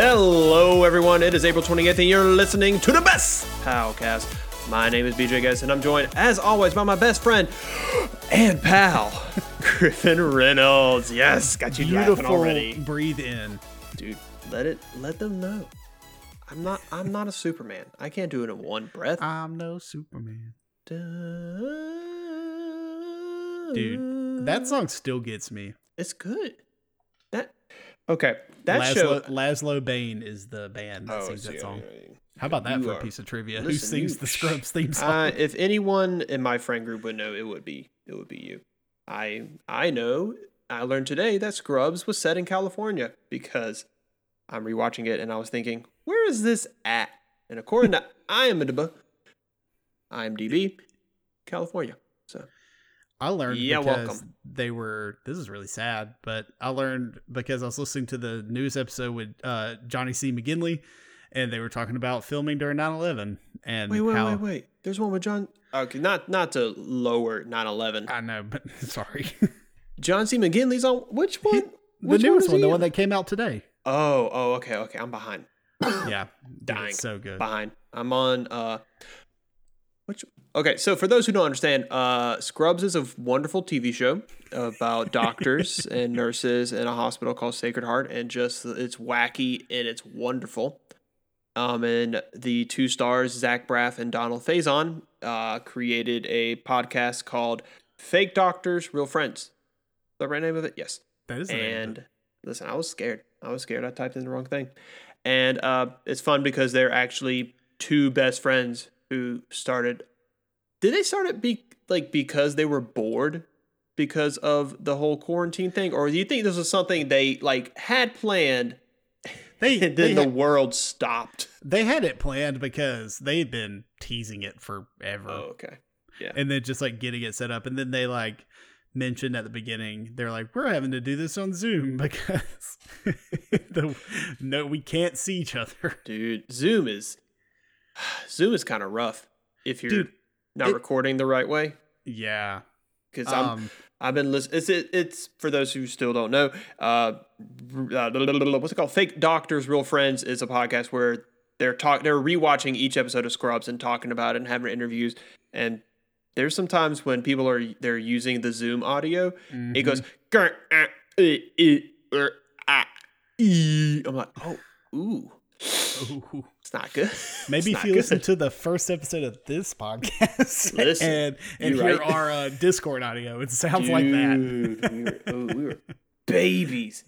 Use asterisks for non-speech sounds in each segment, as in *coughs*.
Hello, everyone. It is April 28th, and you're listening to the best Palcast. My name is BJ Guest, and I'm joined, as always, by my best friend and pal, *laughs* Griffin Reynolds. Yes, got you Beautiful. already, Breathe in. dude. Let it, let them know. I'm not, I'm not a Superman. I can't do it in one breath. I'm no Superman. Dude, Dude, that song still gets me. it's good. That okay. That Lazlo, show. Lazlo Bane is the band that Oh, sings so that song. yeah, yeah. How about that You for are- a piece of trivia? Who sings you- the Scrubs theme *laughs* song? Uh, if anyone in my friend group would know, it would be it would be you. I I know. I learned today that Scrubs was set in California because I'm rewatching it and I was thinking, where is this at? And according to IMDb, *laughs* IMDb, California. So I learned Yeah, because welcome. they were. This is really sad, but I learned because I was listening to the news episode with uh, Johnny C. McGinley, and they were talking about filming during 9/11 and wait, wait, how. wait, wait. There's one with John. Okay, not not to lower 9/11. I know, but *laughs* sorry. John C. McGinley's on which one? the Which newest is one, the one that came out today. Oh, oh, okay, okay. I'm behind. Yeah, dude, Dying. it's so good. behind. I'm on uh which Okay, so for those who don't understand, uh Scrubs is a wonderful TV show about *laughs* doctors *laughs* and nurses in a hospital called Sacred Heart and just it's wacky and it's wonderful. Um and the two stars Zach Braff and Donald Faison uh created a podcast called Fake Doctors, Real Friends. Is that right name of it? Yes. That is the name of it. And listen, I was scared. I was scared. I typed in the wrong thing. And uh, it's fun because they're actually two best friends who started. Did they start it be like because they were bored because of the whole quarantine thing, or do you think this was something they like had planned *laughs* They and they, then the had, world stopped? they had it planned because they had been teasing it forever, Oh, okay. Yeah. And then just like getting it set up, and then they like mentioned at the beginning they're like we're having to do this on Zoom *laughs* because *laughs* the no we can't see each other. Dude, Zoom is Zoom is kind of rough if you're Dude, not it- recording the right way. Yeah, Because I'm um, I've been listening. It's it, it's for those who still don't know. Uh, uh, what's it called? Fake Doctors, Real Friends is a podcast where they're talk they're rewatching each episode of Scrubs and talking about it and having interviews. And there's some times when people are they're using the Zoom audio. It goes. "Grr, ah, er, ah, ee." I'm like, oh, ooh, ooh. It's not good. *laughs* Maybe if you listen to the first episode of this podcast *laughs* Listen, and and hear right. our uh, Discord audio, it sounds like that. We were, oh, we were babies.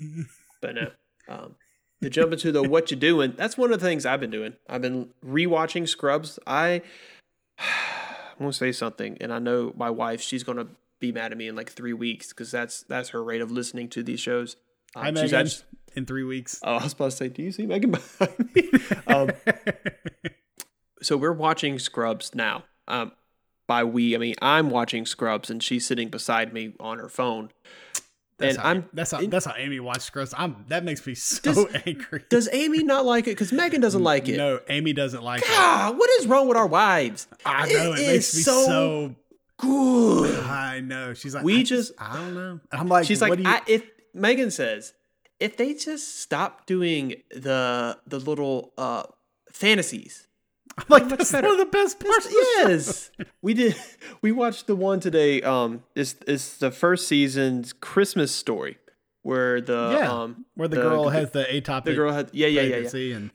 But no. Um, to jump into the what you doing, that's one of the things I've been doing. I've been rewatching Scrubs. I *sighs* I'm gonna say something, and I know my wife, she's gonna be mad at me in like three weeks because that's that's her rate of listening to these shows. Um, Hi, she's Megan. in three weeks. oh, I was supposed to say, do you see Megan behind me? *laughs* um, so we're watching Scrubs now. Um, by we, I mean I'm watching Scrubs, and she's sitting beside me on her phone. That's and how, I'm that's how in- that's how Amy watched Scrubs. I'm that makes me so Does- *laughs* angry. Does Amy not like it? Because Megan doesn't like it. No, Amy doesn't like it. God, what is wrong with our wives? I know it, It makes me so so. Good. I know. She's like, We I just- I don't know. I'm like, She's what like, do you? I, if Megan says, if they just stop doing the the little uh fantasies. I'm like, that's better. one of the best parts. of the show. Yes, we did. *laughs* We watched the one today. Um, it's it's the first season's Christmas story where the Yeah, um where the, the- girl the- has the atopic the girl had yeah yeah yeah yeah and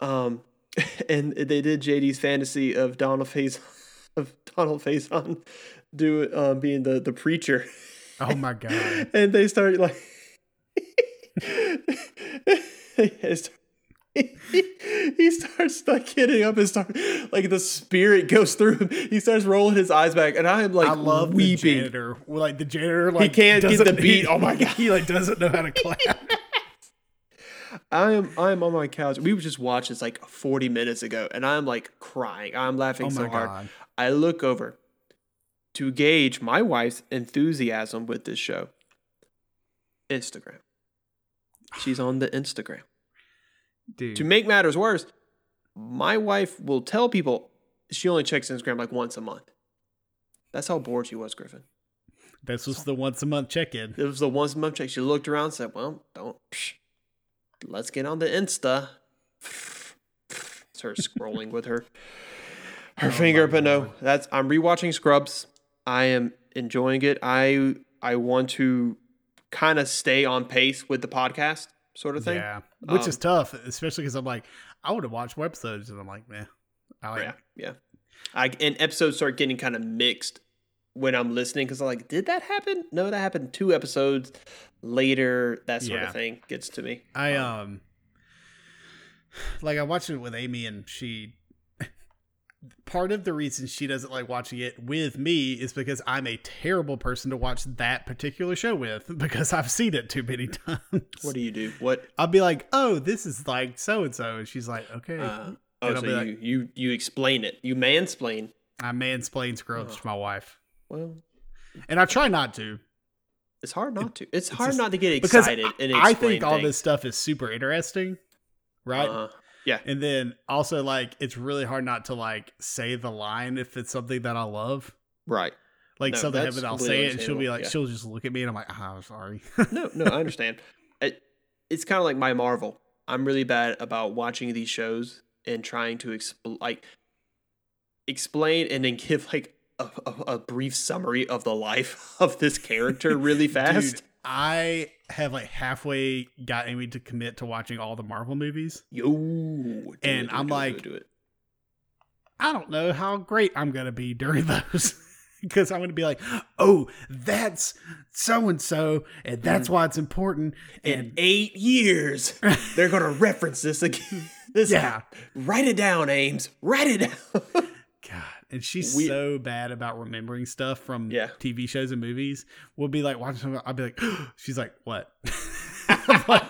Um, *laughs* and they did JD's fantasy of Donald Faison, *laughs* of Donald Faison, do um being the the preacher, oh my god, and they started like. *laughs* he starts like getting up and start like the spirit goes through him. He starts rolling his eyes back, and I am like I love the weeping. janitor. Like the janitor, like he can't get the *laughs* beat. Oh my God. he like doesn't know how to *laughs* clap. I am I am on my couch. We were just watching this like 40 minutes ago, and I'm like crying. I'm laughing oh so hard. god, I look over to gauge my wife's enthusiasm with this show. Instagram. She's on the Instagram. dude. To make matters worse, my wife will tell people she only checks Instagram like once a month. That's how bored she was, Griffin. this was the once a month check in. It was the once a month check. She looked around and said, Well, don't psh, let's get on the Insta. Start scrolling with her her *laughs* Oh finger, but no, that's I'm rewatching Scrubs. I am enjoying it. I I want to kind of stay on pace with the podcast sort of thing. Yeah, which Um, is tough, especially because I'm like, I would have watched more episodes, and I'm like, man, I like, yeah, yeah. I and episodes start getting kind of mixed when I'm listening because I'm like, did that happen? No, that happened two episodes later. That sort Yeah. of thing gets to me. I um, like I watched it with Amy, and she. Part of the reason she doesn't like watching it with me is because I'm a terrible person to watch that particular show with *laughs* because I've seen it too many *laughs* times. What do you do? What? I'll be like, "Oh, this is like so and so," and she's like, "Okay." Uh, oh, so you, like- you you explain it. You mansplain. I mansplain Scrubs Oh. to my wife, Well, and I try not to. it's hard not to. It's, it's hard just- not to get excited and I think all things. this stuff is super interesting, right? Uh, And then also like it's really hard not to like say the line if it's something that I love. right. Like No, something happens, I'll say it, and she'll be like, understandable, she'll just look at me, and I'm like, oh, I'm sorry. No, no, I understand. *laughs* It, it's kind of like my Marvel. I'm really bad about watching these shows and trying to expl- like explain and then give like a, a, a brief summary of the life *laughs* of this character really fast. Dude, I have like halfway got Amy to commit to watching all the Marvel movies. Yo, And it, I'm do like- do it, do. I don't know how great I'm gonna be during *laughs* those. Because I'm gonna be like, oh, that's so and so, and that's mm. why it's important. in eight years, *laughs* they're gonna reference this again. This, yeah, write it down, Ames. Write it down. *laughs* God, and she's We- so bad about remembering stuff from Yeah. TV shows and movies. We'll be like watching something. I'll be like, *gasps* she's like, what? *laughs* I'm, like,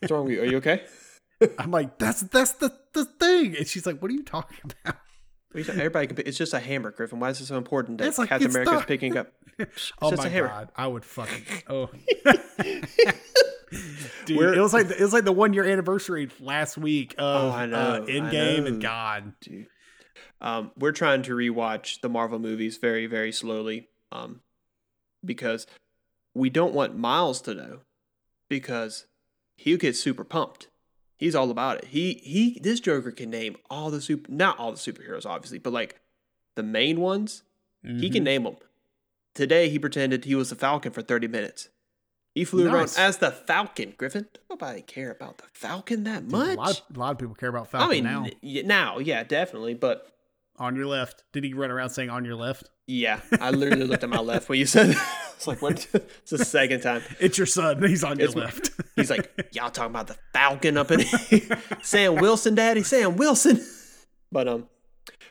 What's wrong with you? Are you okay? *laughs* I'm like, that's that's the the thing. And she's like, what are you talking about? What are you talking- Everybody can. Pick, it's just a hammer, Griffin. Why is it so important that It's like, Captain it's America's not- picking up? *laughs* oh just my a hammer. god, I would fucking oh. Dude, We're- it was like it was like the one year anniversary last week of Oh, I know, uh, Endgame and God. Dude. Um, we're trying to rewatch the Marvel movies very, very slowly. Um, because we don't want Miles to know, because he'll get super pumped. He's all about it. He he. This Joker can name all the super, not all the superheroes, obviously, but like the main ones. He Mm-hmm. can name them. Today he pretended he was the Falcon for thirty minutes. He flew around as the Falcon. Griffin, nobody care about the Falcon that Dude, much. A lot, of, a lot of people care about Falcon I mean, now. y- now, yeah, definitely, but On your left. Did he run around saying on your left? Yeah, I *laughs* literally looked at my left when you said that. *laughs* It's like, what? It's the second time. It's your son. He's on your It's my- left. *laughs* He's like, y'all talking about the Falcon up in here? Sam Wilson, Daddy, Sam Wilson. But um,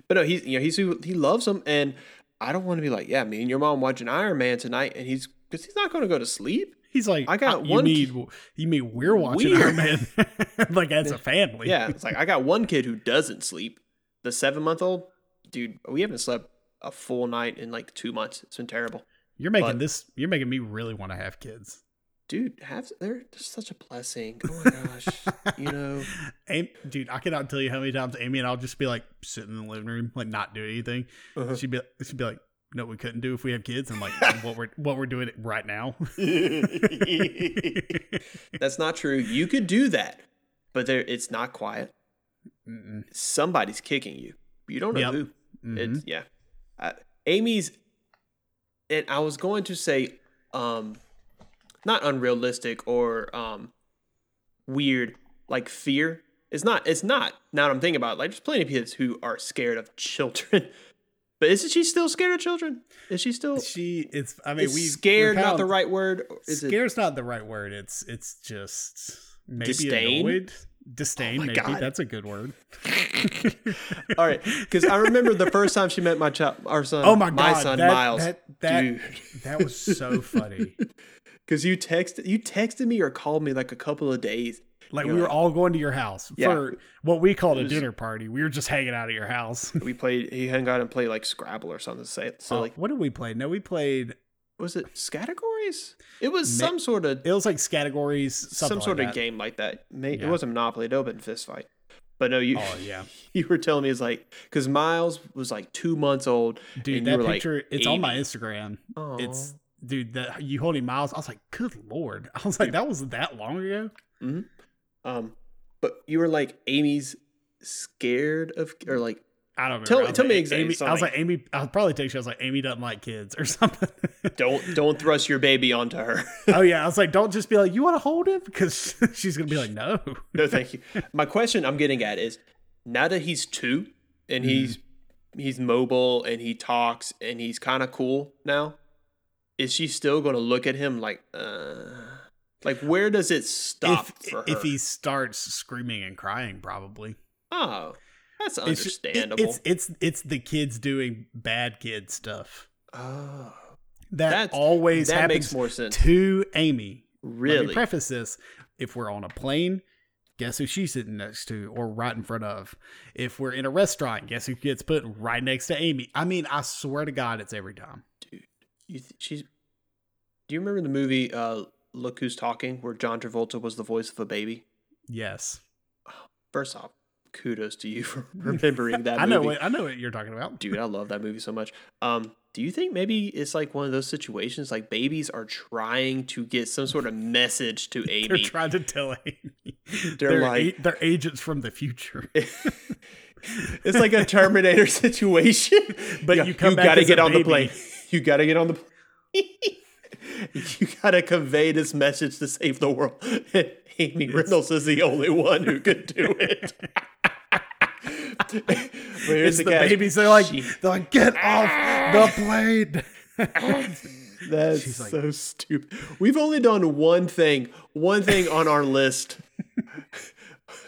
but no, he's you know he's he loves him, and I don't want to be like, yeah, me and your mom watching Iron Man tonight, and he's because he's not going to go to sleep. He's like, I got "Uh, one You mean, you mean we're watching We're- Iron Man *laughs* like as a family? Yeah, it's like I got one kid who doesn't sleep. The seven month old dude, we haven't slept a full night in like two months. It's been terrible. You're making But- this. You're making me really want to have kids. Dude, have they're just such a blessing. Oh my gosh, you *laughs* know. Am- dude, I cannot tell you how many times Amy and I'll just be like sitting in the living room, like not doing anything. Uh-huh. She'd be, she'd be like, "No, we couldn't do if we have kids." I'm like, *laughs* "What we're what we're doing right now." *laughs* That's not true. You could do that, but there it's not quiet. Mm-mm. Somebody's kicking you. You don't know Yep. who. Mhm. It's yeah. Uh, Amy's and I was going to say um not unrealistic or um weird like fear. It's not it's not. Now that I'm thinking about it, like there's plenty of kids who are scared of children. *laughs* But isn't she still scared of children? Is she still She, it's. I mean, we scared not the right word? Or Is it not the right word. It's it's just maybe Disdain? annoyed. Disdain, Oh maybe God. that's a good word. *laughs* All right, because I remember the first time she met my child, our son. Oh my god, my son that, Miles, That that, dude. that was so funny. *laughs* Because you texted, you texted me or called me like a couple of days. Like You're we were all going to your house Yeah. for what we called a dinner party. We were just hanging out at your house. *laughs* We played. He hung out and played like Scrabble or something to say- silly. Uh, what did we play? No, we played. was it categories? It was Ma- some sort of It was like categories, something some sort like of game like that. May, Yeah. It wasn't Monopoly. It open fist fight. But no, you Oh yeah, *laughs* you were telling me it's like because Miles was like two months old. dude, and you that were, like, picture. it's on my Instagram. Oh, It's dude that you holding Miles. I was like, good lord. *laughs* I was like, that was that long ago. Um, but you were like Amy's scared of or like I don't remember. Tell- I tell me exactly Amy, I was like Amy. I'll probably text you. I was like Amy doesn't like kids or *laughs* something. don't don't thrust your baby onto her. *laughs* oh yeah, I was like, don't just be like, you want to hold him because *laughs* she's gonna be like, no. no, thank you. My question I'm getting at is now that he's two and he's he's mobile and he talks and he's kind of cool now, is she still going to look at him like uh like where does it stop if for her? if he starts screaming and crying, probably. oh, that's It's understandable. it's it's it's the kids doing bad kid stuff. oh, That That's- always that happens makes more sense. to Amy. Let me Really? preface this: if we're on a plane, guess who she's sitting next to or right in front of? If we're in a restaurant, guess who gets put right next to Amy? I mean, I swear to God, it's every time. Dude, you th- she's. Do you remember the movie uh, Look Who's Talking, where John Travolta was the voice of a baby? Yes, First off, kudos to you *laughs* for *laughs* remembering that I know what I know what you're talking about. Dude, I love that movie so much. Um, do you think maybe it's like one of those situations like babies are trying to get some sort of message to *laughs* Amy? They're trying to tell Amy. They're They're, like- a- they're agents from the future. it's like a Terminator situation. But you come back gotta get on the plane. You gotta get on the plane. *laughs* you gotta convey this message to save the world. And *laughs* Amy Reynolds is the only one who could do *laughs* it. But here's the catch. babies. They're like, She- they're like, get off the plane. That's She's like- so stupid. We've only done one thing, one thing on our list.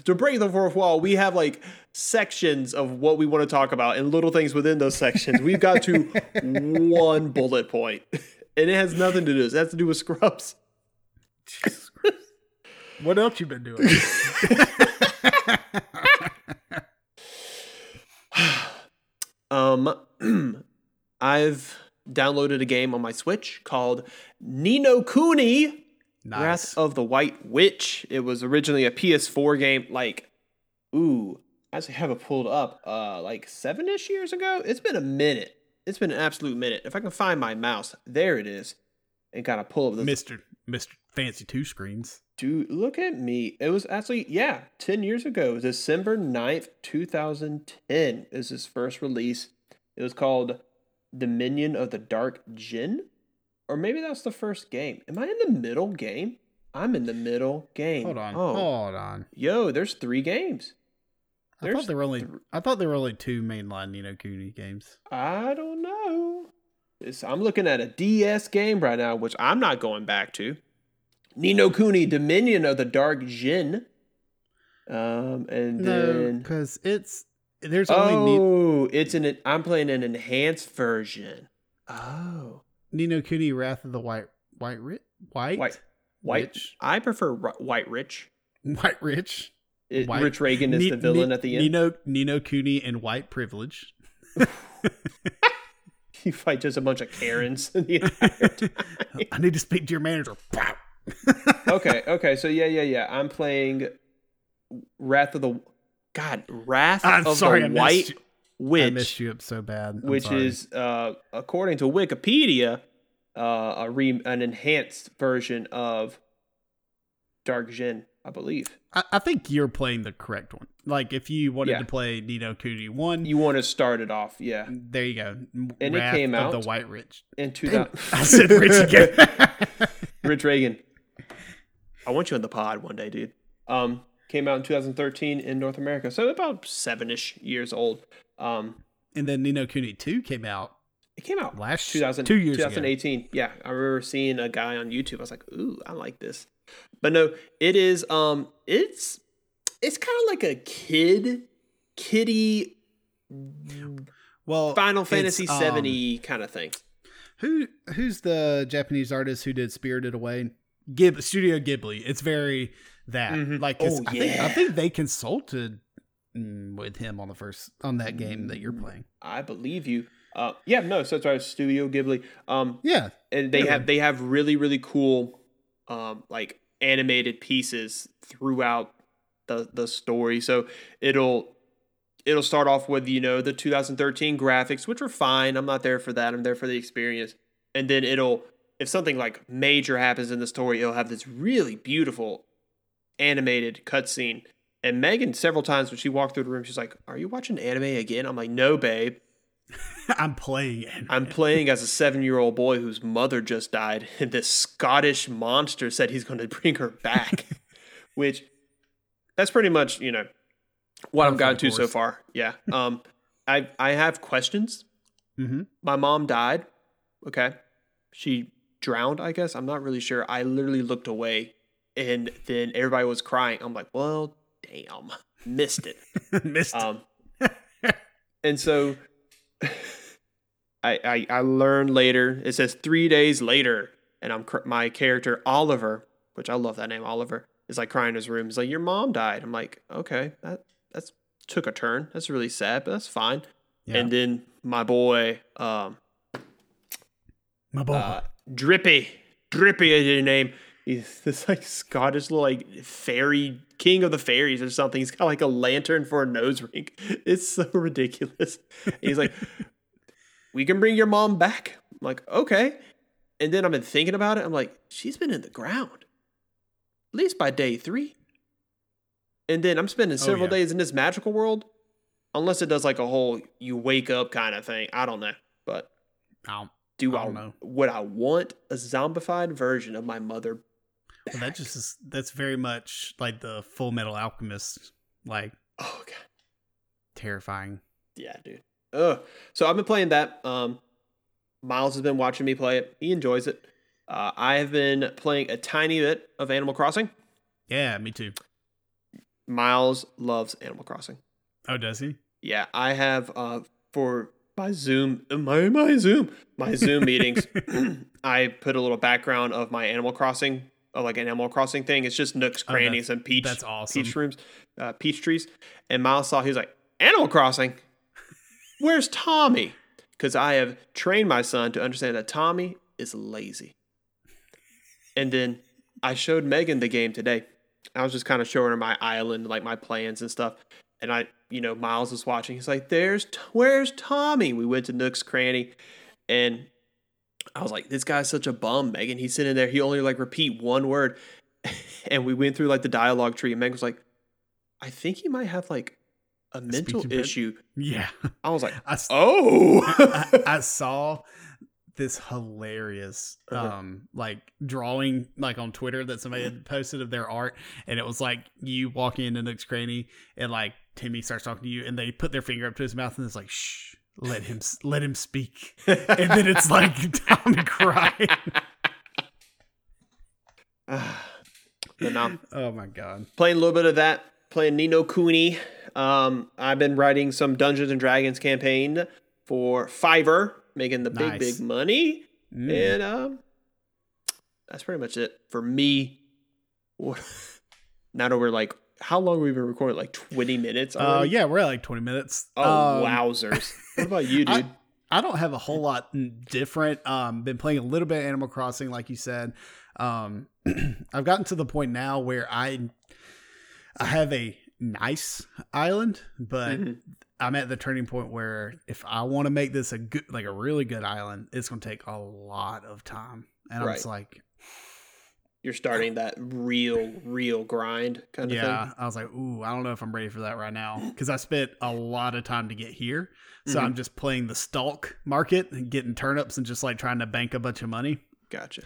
to break the fourth wall, we have like sections of what we want to talk about and little things within those sections. We've got to one bullet point, and it has nothing to do. It has to do with scrubs. what else you been doing? *laughs* Um, *clears throat* I've downloaded a game on my Switch called Ni no Kuni. nice. Wrath of the White Witch. It was originally a PS4 game, like, ooh, I actually have it pulled up, uh, like seven ish years ago. It's been a minute. It's been an absolute minute. If I can find my mouse, there it is, and kind of pull up the. Mister Mister Fancy Two Screens. Dude, look at me. It was actually, yeah, 10 years ago, December 9th, 2010 is his first release. It was called Dominion of the Dark Djinn. Or maybe that's the first game. Am I in the middle game? I'm in the middle game. Hold on. Oh, Hold on. yo, there's three games. I thought there were only th- I thought there were only two mainline Ni no Kuni games. I don't know. It's, I'm looking at a DS game right now, which I'm not going back to. Ni no Kuni, Dominion of the Dark Djinn. Um, and No, then because it's there's only Ni- oh, it's an I'm playing an enhanced version. Oh, Ni no Kuni Wrath of the White White White white, white. Rich? I prefer ri- white rich. White Rich. It, White- Rich Reagan is Ni- the villain Ni- at the end. Nino Ni no Kuni and White Privilege. *laughs* you fight just a bunch of Karens the entire time. *laughs* I need to speak to your manager. *laughs* Okay, okay, so yeah, yeah, yeah. I'm playing Wrath of the God, Wrath I'm of sorry, the messed White you- I Witch, messed you up so bad. I'm which sorry. is uh, according to Wikipedia, uh, a re- an enhanced version of Dark Djinn, I believe. I, I think you're playing the correct one. Like if you wanted Yeah. to play Ni no Kuni one, You want to start it off, yeah. there you go. And it Wrath came of out- the White Rich. In two Damn, *laughs* I said Rich again. *laughs* *laughs* Rich Reagan. I want you in the pod one day, dude. Um, came out in 2013 in North America, so about seven-ish years old. Um, and then Ni no Kuni two came out it came out last 2000, two years ago. 2018. Yeah, I remember seeing a guy on YouTube. I was like, "Ooh, I like this." But no, it is. Um, it's it's kind of like a kid, kitty, Well, Final Fantasy um, 70 kind of thing. Who who's the Japanese artist who did Spirited Away? Gib Studio Ghibli. It's very that Mhm. like Oh, I, think, I think they consulted mm, with him on the first on that game that you're playing. I believe you. Uh, yeah, no, so it's our Studio Ghibli. Um, Yeah, and they have they have really really cool, um, like animated pieces throughout the the story. So it'll it'll start off with you know the 2013 graphics, which are fine. I'm not there for that. I'm there for the experience. And then it'll if something like major happens in the story, it'll have this really beautiful animated cutscene. And Megan, several times when she walked through the room, she's like, "Are you watching anime again?" I'm like, "No, babe. *laughs* I'm playing it. I'm playing as a seven-year-old boy whose mother just died, and this Scottish monster said he's going to bring her back." *laughs* Which, that's pretty much you know what I've gotten to so far. Yeah. Um, I I have questions. Mm-hmm. My mom died. Okay, she drowned. I guess I'm not really sure. I literally looked away, and then everybody was crying. I'm like, well, damn, missed it. *laughs* Missed. It. Um, and so *laughs* I, I I learned later. It says three days later, and I'm cr- my character Oliver, which I love that name, Oliver, is like crying in his room. He's like, "Your mom died." I'm like, "Okay, that that's took a turn. That's really sad, but that's fine." Yeah. And then my boy, um, My boy. uh, Drippy, Drippy is his name. He's this like Scottish little like fairy king of the fairies or something. He's got like a lantern for a nose ring. *laughs* It's so ridiculous. He's like, "We can bring your mom back." I'm like, "Okay." And then I've been thinking about it. I'm like, "She's been in the ground, at least by day three. And then I'm spending oh, several yeah. days in this magical world, unless it does like a whole you wake up kind of thing. I don't know, but Ow. do I I, don't know. would I want a zombified version of my mother? Well, that just is, that's very much like the Full Metal Alchemist, like Oh god, terrifying. yeah, dude. Ugh. So I've been playing that. Um, Miles has been watching me play it. He enjoys it. Uh, I have been playing a tiny bit of Animal Crossing. Yeah, me too. Miles loves Animal Crossing. Oh, does he? Yeah, I have uh for my Zoom my my Zoom my Zoom meetings. *laughs* *clears throat* I put a little background of my Animal Crossing, like an Animal Crossing thing. It's just nooks, Oh, crannies, and peach that's awesome. peach rooms, uh, peach trees. And Miles saw he was like Animal Crossing. Where's Tommy? Because I have trained my son to understand that Tommy is lazy. And then I showed Megan the game today. I was just kind of showing her my island, like my plans and stuff. And I, you know, Miles was watching. He's like, "There's, where's Tommy?" We went to Nook's Cranny, and I was like, "This guy's such a bum, Megan. He's sitting there. He only like repeat one word." *laughs* and we went through like the dialogue tree, and Megan was like, "I think he might have like a mental issue." Yeah. I was like, *laughs* I, "Oh." I, I *laughs* saw this hilarious Uh-huh. um like drawing like on Twitter that somebody had posted of their art and it was like you walking into Nook's Cranny and like Timmy starts talking to you and they put their finger up to his mouth and it's like shh let him let him speak and then it's like *laughs* Tommy crying *sighs* no, oh my god playing a little bit of that, playing Ni no Kuni. Um, I've been writing some Dungeons and Dragons campaign for Fiverr, making the big, Nice. big money. Mm. And um, that's pretty much it for me. Now that we're like, how long have we been recording? Like 20 minutes? uh yeah we're at like 20 minutes Oh, Um, wowzers. *laughs* What about you, dude? I don't have a whole lot different. Um, been playing a little bit of Animal Crossing, like you said. Um, *clears throat* I've gotten to the point now where I I have a nice island, but Mhm. I'm at the turning point where if I want to make this a good, like a really good island, it's going to take a lot of time, and I'm just like, You're starting that real, real grind kind of thing. yeah. thing. I was like, ooh, I don't know if I'm ready for that right now because I spent a lot of time to get here. So Mhm. I'm just playing the stalk market and getting turnips and just like trying to bank a bunch of money. Gotcha.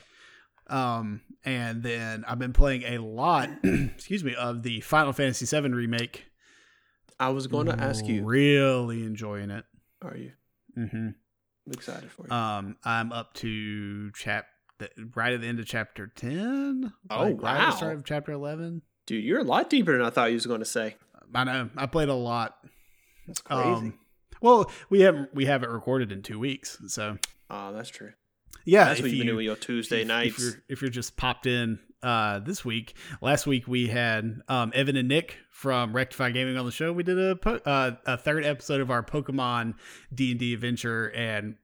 Um, and then I've been playing a lot, *clears throat* excuse me, of the Final Fantasy VII remake. I was going to ask you, Really enjoying it. are you? hmm I'm excited for you. Um, I'm up to chap right at the end of chapter ten. Oh, right at wow. the start of chapter eleven. Dude, you're a lot deeper than I thought you was going to say. I know. I played a lot. That's crazy. Um, well, we haven't we haven't recorded in two weeks, so oh, that's true. yeah. That's if what you've been doing your Tuesday if, nights. If you're, if you're just popped in uh, this week, last week we had um, Evan and Nick from Rectify Gaming on the show. We did a po- uh, a third episode of our Pokemon D and D adventure, and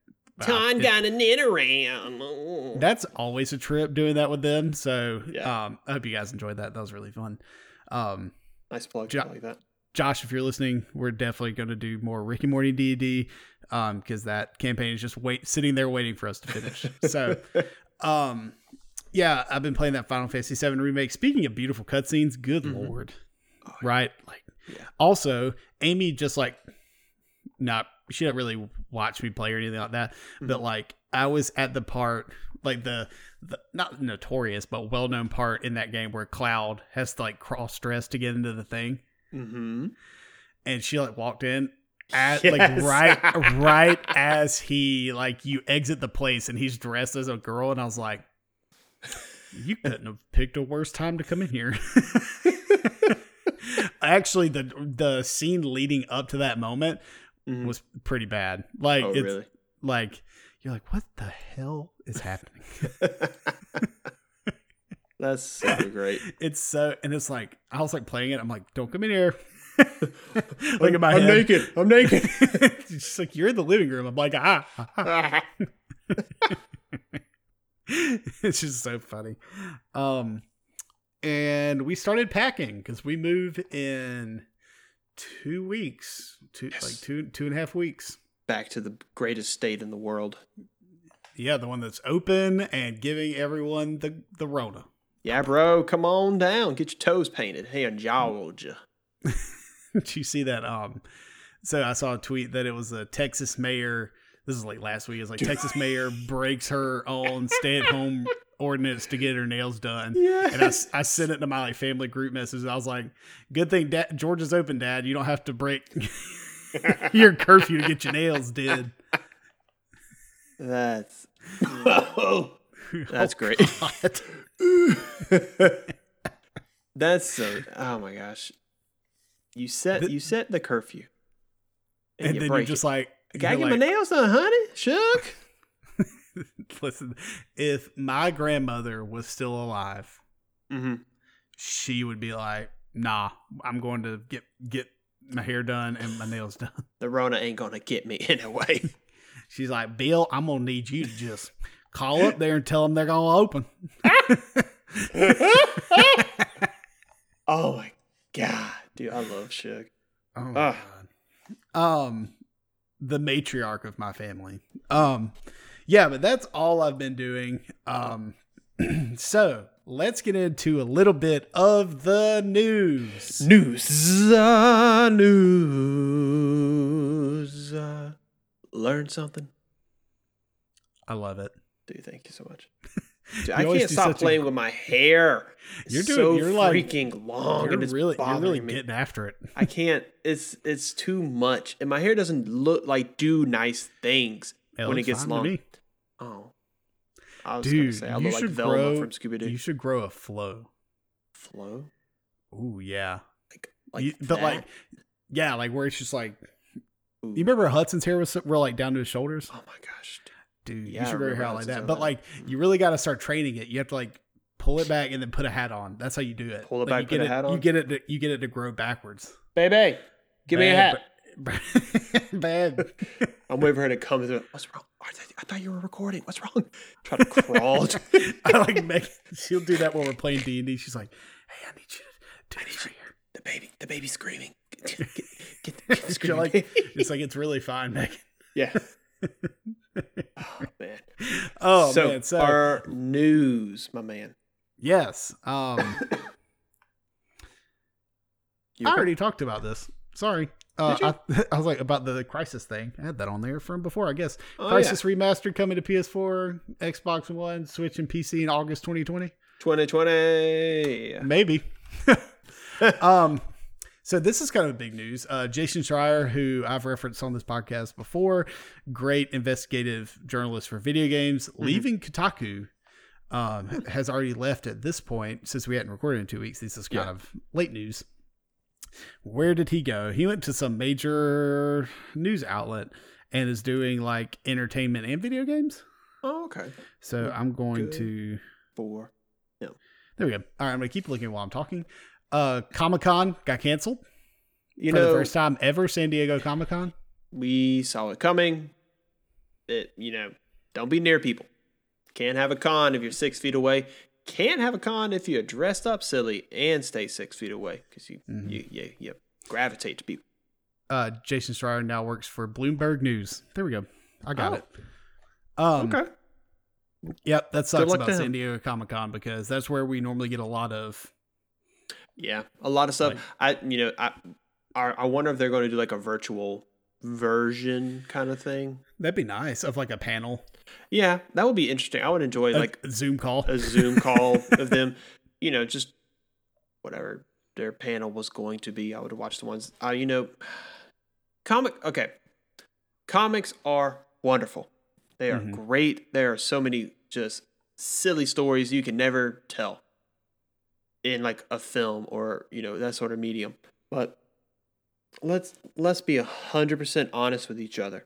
it- got a knit around. That's always a trip doing that with them. So Yeah. um, I hope you guys enjoyed that. That was really fun. Um, nice plug. Jo- like that. Josh, if you're listening, we're definitely going to do more Rick and Morty D and D because that campaign is just wait sitting there waiting for us to finish. So. *laughs* Um, yeah, I've been playing that Final Fantasy VII remake. Speaking of beautiful cutscenes, good Mhm. lord, Oh, right? Like, Yeah. Also, Amy just like not she didn't really watch me play or anything like that, but Mhm. like I was at the part like the, the not notorious but well known part in that game where Cloud has to like cross dress to get into the thing, Mm-hmm. and she like walked in. At Yes. like right *laughs* right as he like you exit the place and he's dressed as a girl and I was like you couldn't have picked a worse time to come in here. *laughs* Actually, the the scene leading up to that moment Mhm. was pretty bad. Like oh, it's really? like you're like, what the hell is happening? *laughs* That's super great. *laughs* It's so and it's like I was like playing it. I'm like, don't come in here. *laughs* Look at my I'm head. naked. I'm naked. She's like, you're in the living room. I'm like, ah. ah. it's just so funny. Um, and we started packing because we move in two weeks, two Yes. like two two and a half weeks. Back to the greatest state in the world. Yeah, the one that's open and giving everyone the the Rona. Yeah, bro, come on down. Get your toes painted in Georgia. *laughs* Did you see that? Um, so I saw a tweet that it was a Texas mayor. This is like last week. It's like Texas mayor breaks her own stay at home ordinance to get her nails done. Yeah. And I sent it to my like family group message. I was like, "Good thing Dad, Georgia's open, Dad. You don't have to break *laughs* your curfew to get your nails did." That's *laughs* oh, That's Oh, great. *laughs* That's so oh my gosh. You set The- you set the curfew. And, And you then you're just it. like, Gotta you're get my nails done, honey. Shook. *laughs* listen. If my grandmother was still alive, Mm-hmm. she would be like, "Nah, I'm going to get get my hair done and my nails done." *laughs* The Rona ain't gonna get me *laughs* anyway. She's like, "Bill, I'm gonna need you to just call up there and tell them they're gonna open." oh my god, dude, I love Shook. Oh my god. Um, the matriarch of my family. Um, yeah, but that's all I've been doing. Um, *clears throat* so let's get into a little bit of the news. News, uh, news. Uh, learn something. I love it. Dude, thank you so much. *laughs* Dude, I can't stop such a- playing with my hair. It's You're doing- so you're like- freaking long, You're really, you're really me. getting after it. I can't. It's it's too much, and my hair doesn't look like do nice things when it gets long. Oh, I was Dude, gonna say I you look like should Velma grow- from Scooby Doo. You should grow a flow. Flow, Ooh, yeah. like like You- but like, yeah, like where it's just like, Ooh. you remember Hudson's hair was real like down to his shoulders? oh my gosh, Dude, Yeah, you should grow your hair out like that. But like like, you really got to start training it. You have to like pull it back and then put a hat on. That's how you do it. Pull it Like, back, you put get a it, hat You get it. To, you get it to grow backwards. baby, give me a hat. *laughs* Bad. I'm waiting for her to come through. What's wrong? I thought- you were recording. What's wrong? Try to crawl. *laughs* I like Megan. She'll do that when we're playing D and D. She's like, "Hey, I need you to do this right here." the baby, the baby's screaming. Get, get, get, get *laughs* the screaming like, it's like it's really fine, Megan. yeah. Oh man. Oh so, man. So our news, my man. yes. Um. You I already talked about this. Sorry. Uh, I, *laughs* I was like about the Crysis thing. I had that on there from before, I guess. Oh, Crysis remastered coming to PS4, Xbox One, Switch, and PC in August 2020. 2020. Maybe. *laughs* um. So this is kind of big news. Uh, Jason Schreier, who I've referenced on this podcast before, great investigative journalist for video games, leaving Kotaku. Um, has already left at this point since we hadn't recorded in two weeks. This is kind Yeah. of late news. Where did he go? He went to some major news outlet and is doing like entertainment and video games. Oh, okay. So I'm going to Four. there we go. All right, I'm gonna keep looking while I'm talking. Uh, Comic Con got canceled You for know, the first time ever. San Diego Comic Con. we saw it coming. It, you know, don't be near people. Can't have a con if you're six feet away. Can't have a con if you're dressed up silly and stay six feet away because you, Mhm. you, you, you gravitate to people. Uh, Jason Schreier now works for Bloomberg News. There we go. I got Oh. it. Um, okay. Yep, that sucks about San. Diego Comic Con because that's where we normally get a lot of. Yeah, a lot of stuff. Like- I you know I I I wonder if they're going to do like a virtual version kind of thing. That'd be nice of like a panel, Yeah, that would be interesting. I would enjoy a like Zoom call. a Zoom call *laughs* of them. You know, just whatever their panel was going to be. I would watch the ones. Uh, you know, comic. Okay, comics are wonderful. They are Mhm. great. There are so many just silly stories you can never tell in like a film or you know that sort of medium. But let's let's be a hundred percent honest with each other.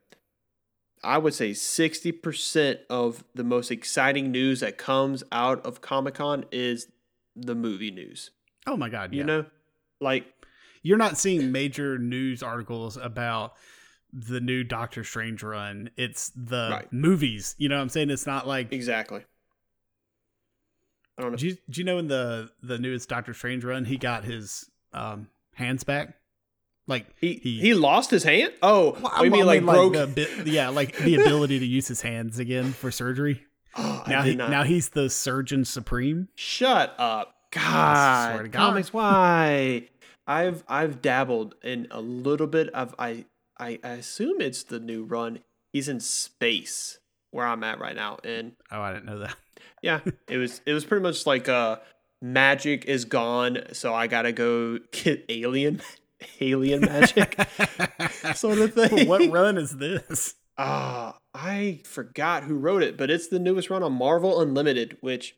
I would say sixty percent of the most exciting news that comes out of Comic Con is the movie news. oh my god! You yeah. know, like you're not seeing major news articles about the new Doctor Strange run. It's the Right. movies. You know what I'm saying? It's not like. exactly. I don't know. Do you, do you know in the the newest Doctor Strange run he got his um, hands back? Like He, he- he lost his hand. Oh, Well, you mean I like broke? the *laughs* yeah, like the ability to use his hands again for surgery. *gasps* Oh, Now he, not. now he's the surgeon supreme. Shut up, God! God. Comics, why? I've I've dabbled in a little bit of I I I assume it's the new run. He's in space where I'm at right now, and Oh, I didn't know that. *laughs* yeah, it was it was pretty much like uh magic is gone, so I gotta go *laughs* get alien alien magic *laughs* sort of thing. what run is this? Ah, I forgot who wrote it, but it's the newest run on Marvel Unlimited, which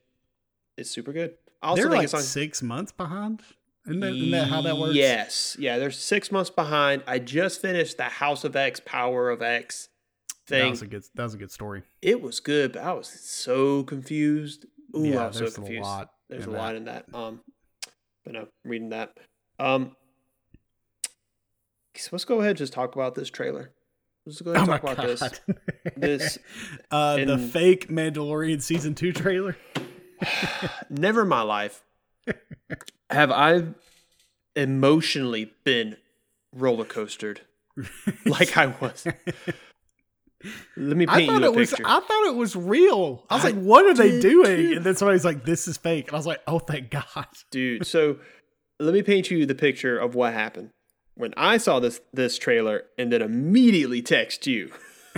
is super good. I also They're think like it's on six months behind. Isn't that, isn't that how that works? Yes. Yeah, they're six months behind. I just finished the House of X, Power of X thing. that was a good. That was a good story. it was good, but I was so confused. Ooh, yeah, I was so there's a confused. lot. There's a that. lot in that. Um, but no, reading that. Um, so let's go ahead and just talk about this trailer. Let's go ahead Oh and my talk about this. *laughs* This uh, the fake Mandalorian season two trailer. *sighs* Never in my life have I emotionally been roller coastered *laughs* like I was. Let me I paint thought you a it was. picture. I thought it was real. I was I like, "What are they doing?" too. And then somebody's like, "This is fake," and I was like, "Oh, thank God!" dude. So let me paint you the picture of what happened when I saw this this trailer and then immediately text you.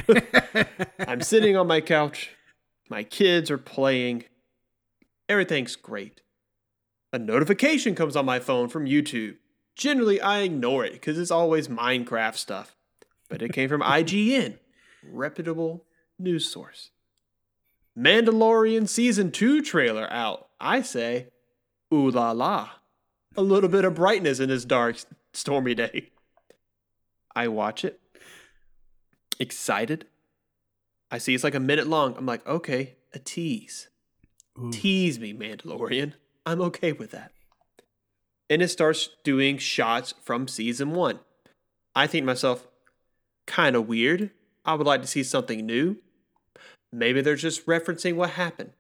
*laughs* I'm sitting on my couch. My kids are playing. Everything's great. A notification comes on my phone from YouTube. Generally, I ignore it because it's always Minecraft stuff. But it came from *laughs* IGN, reputable news source. Mandalorian Season 2 trailer out. I say, ooh la la. A little bit of brightness in this dark, stormy day. I watch it. Excited. I see it's like a minute long. I'm like, okay, a tease. Ooh. Tease me, Mandalorian. I'm okay with that. And it starts doing shots from season one. I think to myself, kind of weird. I would like to see something new. Maybe they're just referencing what happened.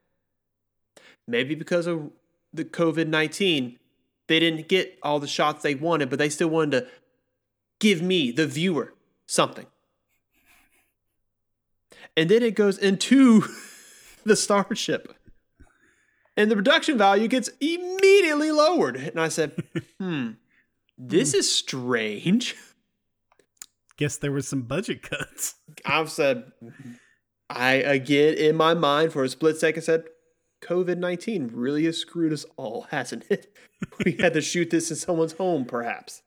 Maybe because of the COVID 19, they didn't get all the shots they wanted, but they still wanted to give me, the viewer, something. And then it goes into *laughs* the starship. And the production value gets immediately lowered. And I said, *laughs* hmm, this is strange. Guess there was some budget cuts. I've said, I again in my mind for a split second said, COVID 19 really has screwed us all, *laughs* hasn't it? We had to shoot this in someone's home, perhaps.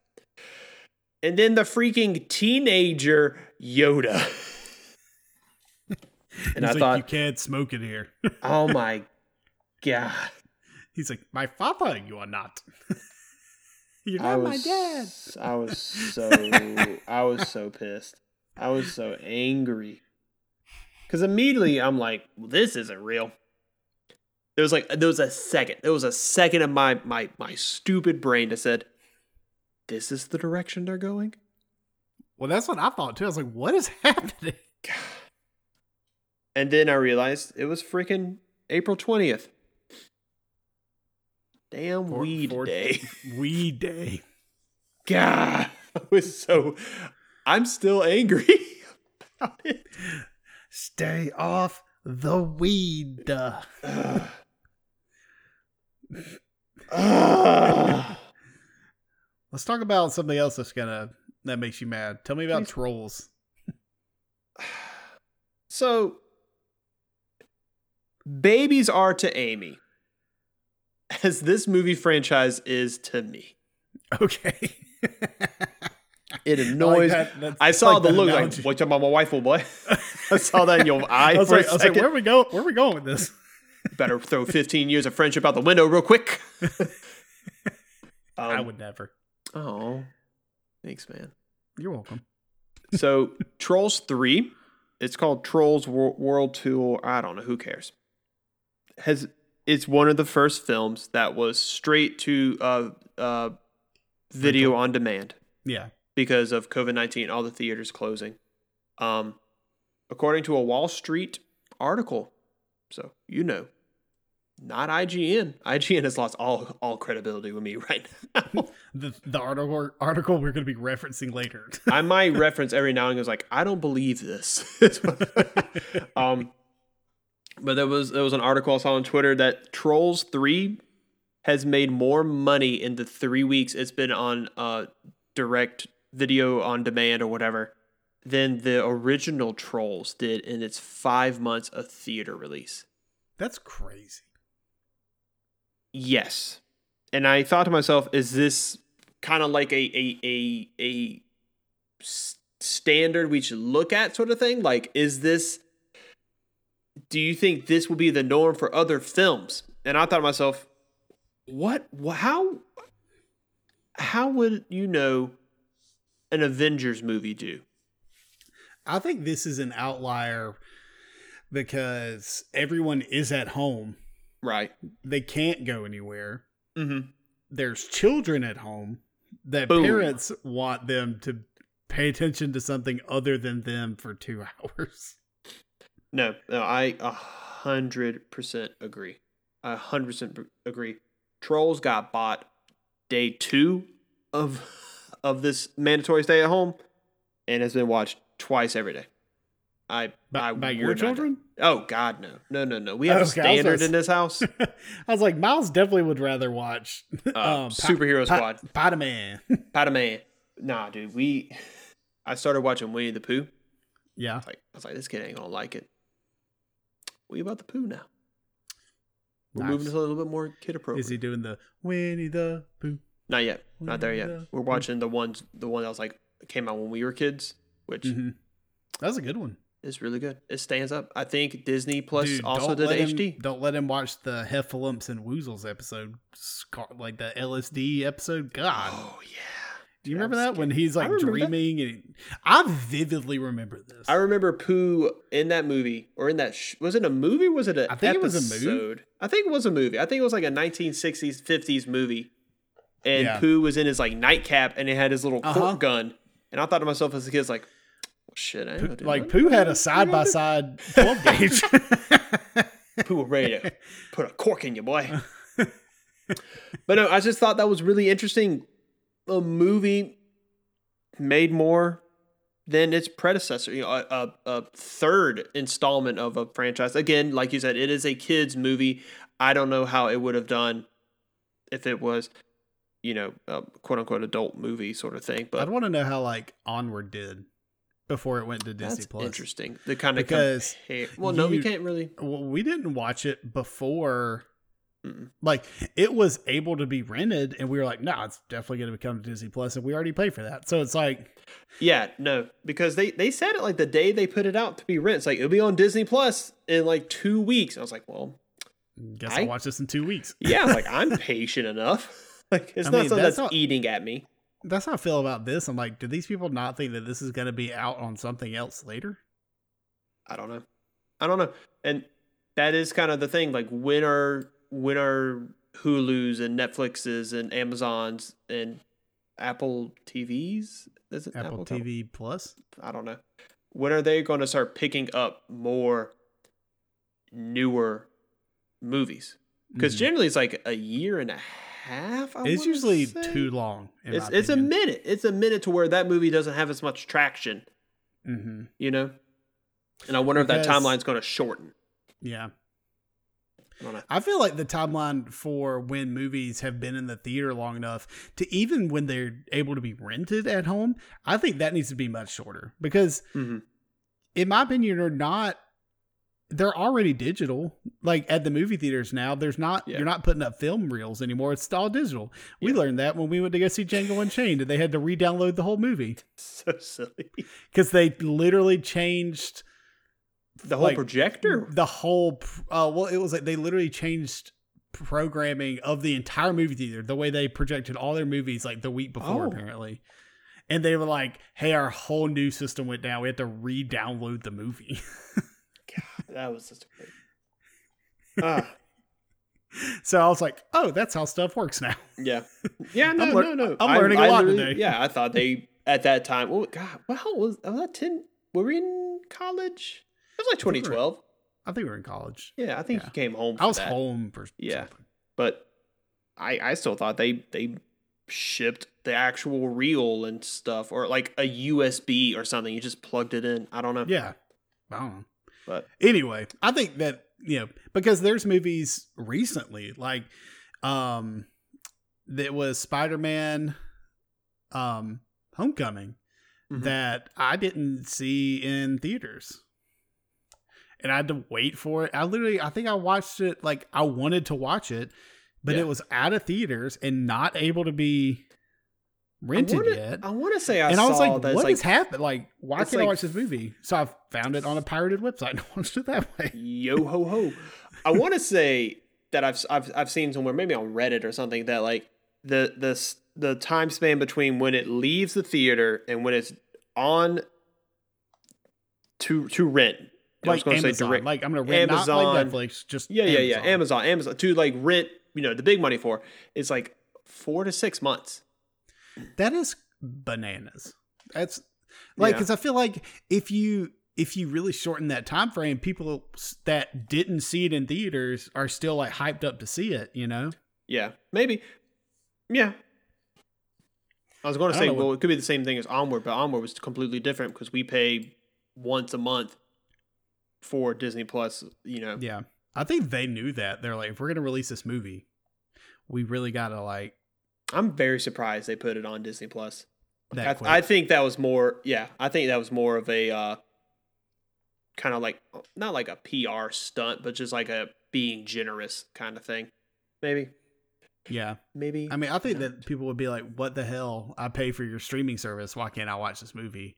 And then the freaking teenager Yoda. *laughs* and He's I like, thought, you can't smoke it here. *laughs* oh my God. He's like, my father, you are not. You're I not was, my dad. I was so I was so pissed. I was so angry. Cause immediately I'm like, well, this isn't real. There was like there was a second. There was a second of my my my stupid brain that said, This is the direction they're going? Well, that's what I thought too. I was like, what is *laughs* happening? And then I realized it was freaking April 20th. Damn For- weed for- day. *laughs* Weed day. God, I was so I'm still angry *laughs* about it. Stay off the weed. *sighs* Let's talk about something else that's gonna that makes you mad. Tell me about Please. trolls. *sighs* So, babies are to Amy, as this movie franchise is to me. Okay. *laughs* It I like annoys. that- I saw like the look analogy. like, "What's up, my wife, oh boy?" *laughs* I saw that in your eye *laughs* I was for like, a I was like, where we go? Where are we going with this? Better throw 15 years of friendship out the window real quick. *laughs* I Um, would never. Oh, thanks, man. You're welcome. So, Trolls 3, it's called Trolls Wor- World Tour. I don't know, who cares? Has It's one of the first films that was straight to uh, uh, video on demand Yeah. because of COVID 19, all the theaters closing. Um, according to a Wall Street article, so you know, not IGN. IGN has lost all all credibility with me *laughs* right now. The the article article we're going to be referencing later. I might reference every now and then, like, I don't believe this. *laughs* *laughs* um, but there was there was an article I saw on Twitter that Trolls Three has made more money in the three weeks it's been on uh direct video on demand or whatever than the original Trolls did in its five months of theater release. That's crazy. Yes. And I thought to myself, is this kind of like a a a a standard we should look at sort of thing? Like is this do you think this will be the norm for other films? And I thought to myself, what how how would you know an Avengers movie do? I think this is an outlier because everyone is at home. Right. They can't go anywhere. Mhm. There's children at home that Boom. parents want them to pay attention to something other than them for 2 *laughs* hours. No, no, I a hundred percent agree. A hundred percent agree. Trolls got bought day two of of this mandatory stay at home, and has been watched twice every day. I By, I by your children? Oh God, no, no, no, no. We have a Okay, I was standard in this house. *laughs* I was like, Miles definitely would rather watch Uh, *laughs* um, Superhero Squad, Spider Man. *laughs* Spider-Man. Nah, dude. We. I started watching Winnie the Pooh. yeah. Like I was like, this kid ain't gonna like it. We about the Pooh now. We're Nice. moving to a little bit more kid appropriate. Is he doing the Winnie the Pooh? Not yet. Not there yet. We're watching the ones the one that was like came out when we were kids, which Mm-hmm. That was a good one. Is really good. It stands up. I think Disney Plus Dude, also did let HD. Him, don't let him watch the Heffalumps and Woozles episode, like the LSD episode. God, Oh yeah. do you remember that when he's like remember that. dreaming? And I vividly remember this. I remember Pooh in that movie or in that sh- was it a movie? Was it a I think it was a movie. I think it was a movie. I think it was like a 1960s 50s movie. And Yeah. Pooh was in his like nightcap and he had his little cork Uh-huh. gun. And I thought to myself as a kid, like, shit, I ain't Pooh- like nothing. Pooh had a side by side twelve gauge. Pooh was ready to put a cork in you, boy. *laughs* but no, I just thought that was really interesting. A movie made more than its predecessor. You know, a, a, a third installment of a franchise. Again, like you said, it is a kids movie. I don't know how it would have done if it was, you know, a quote unquote adult movie sort of thing. But I'd want to know how like Onward did before it went to Disney that's Plus. interesting. The kind of Because compare. Well, no, we can't really. Well, we didn't watch it before. Mm-mm. Like it was able to be rented, and we were like, "No, it's definitely going to become Disney Plus," and we already paid for that. So it's like, Yeah, no, because they they said it like the day they put it out to be rent. It's like it'll be on Disney Plus in like two weeks. I was like, well, guess I- I'll watch this in two weeks. yeah, like I'm *laughs* patient enough. Like it's I not mean, something that's that's, eating at me. That's how I feel about this. I'm like, do these people not think that this is going to be out on something else later? I don't know. I don't know. And that is kind of the thing. Like when are when are Hulu's and Netflix's and Amazons and Apple TVs? Is it Apple, TV Plus. I don't know. When are they going to start picking up more newer movies? Because Mhm. generally it's like a year and a half. I it's usually say. too long. It's it's a minute. It's a minute to where that movie doesn't have as much traction. Mhm. You know. And I wonder if that Because- timeline's going to shorten. Yeah. I. I feel like the timeline for when movies have been in the theater long enough to even when they're able to be rented at home, I think that needs to be much shorter because, hmm in my opinion, are not. They're already digital. Like at the movie theaters now, there's not Yeah. you're not putting up film reels anymore. It's all digital. We Yeah. learned that when we went to go see Django Unchained, and they had to re-download the whole movie *laughs* So silly. because they literally changed The whole Like, projector. the whole uh well it was like they literally changed programming of the entire movie theater the way they projected all their movies like the week before Oh. apparently and they were like hey our whole new system went down we had to re-download the movie *laughs* That was just great. *laughs* Ah, so i was like oh that's how stuff works now yeah, *laughs* yeah. No, lear- no, no. I'm I- learning a lot today. Yeah, I thought they *laughs* at that time. Well, God, well, was was that? Ten? Were we in college? It was like think we were- 2012. i think we were in college Yeah, I think Yeah. you came home. For i was that. home for Yeah. something. but I I still thought they they shipped the actual reel and stuff, or like a USB or something. You just plugged it in. I don't know. yeah i don't know But anyway i think that you know because there's movies recently like um that was spider-man um homecoming Mhm. that i didn't see in theaters and i had to wait for it i literally i think i watched it like i wanted to watch it but Yeah. it was out of theaters and not able to be rented I wanna, yet I want to say I and saw I was like, "What like has happened? Like, why can't I watch this movie?" So I found it on a pirated website and watched it that way. yo ho ho. I want to say that I've I've I've seen somewhere maybe on Reddit or something that like the the the time span between when it leaves the theater and when it's on to to rent. I was like gonna say direct- like I'm gonna rent not like Netflix, just yeah, yeah, yeah. Amazon. Amazon, Amazon to like rent, you know, the big money for It's like four to six months. That is bananas. That's like Yeah. because I feel like if you if you really shorten that time frame, people that didn't see it in theaters are still like hyped up to see it. You know? Yeah, maybe. Yeah. I was going to say, well, it could be the same thing as Onward, but Onward was completely different because we pay once a month for Disney Plus. You know, Yeah. I think they knew that. They're like, if we're gonna release this movie, we really gotta like I'm very surprised they put it on Disney Plus. I. I think that was more. Yeah, I think that was more of a uh, kind of like not like a PR stunt, but just like a being generous kind of thing. Maybe, yeah. maybe. I mean, I think that people would be like, "What the hell? I pay for your streaming service. Why can't I watch this movie?"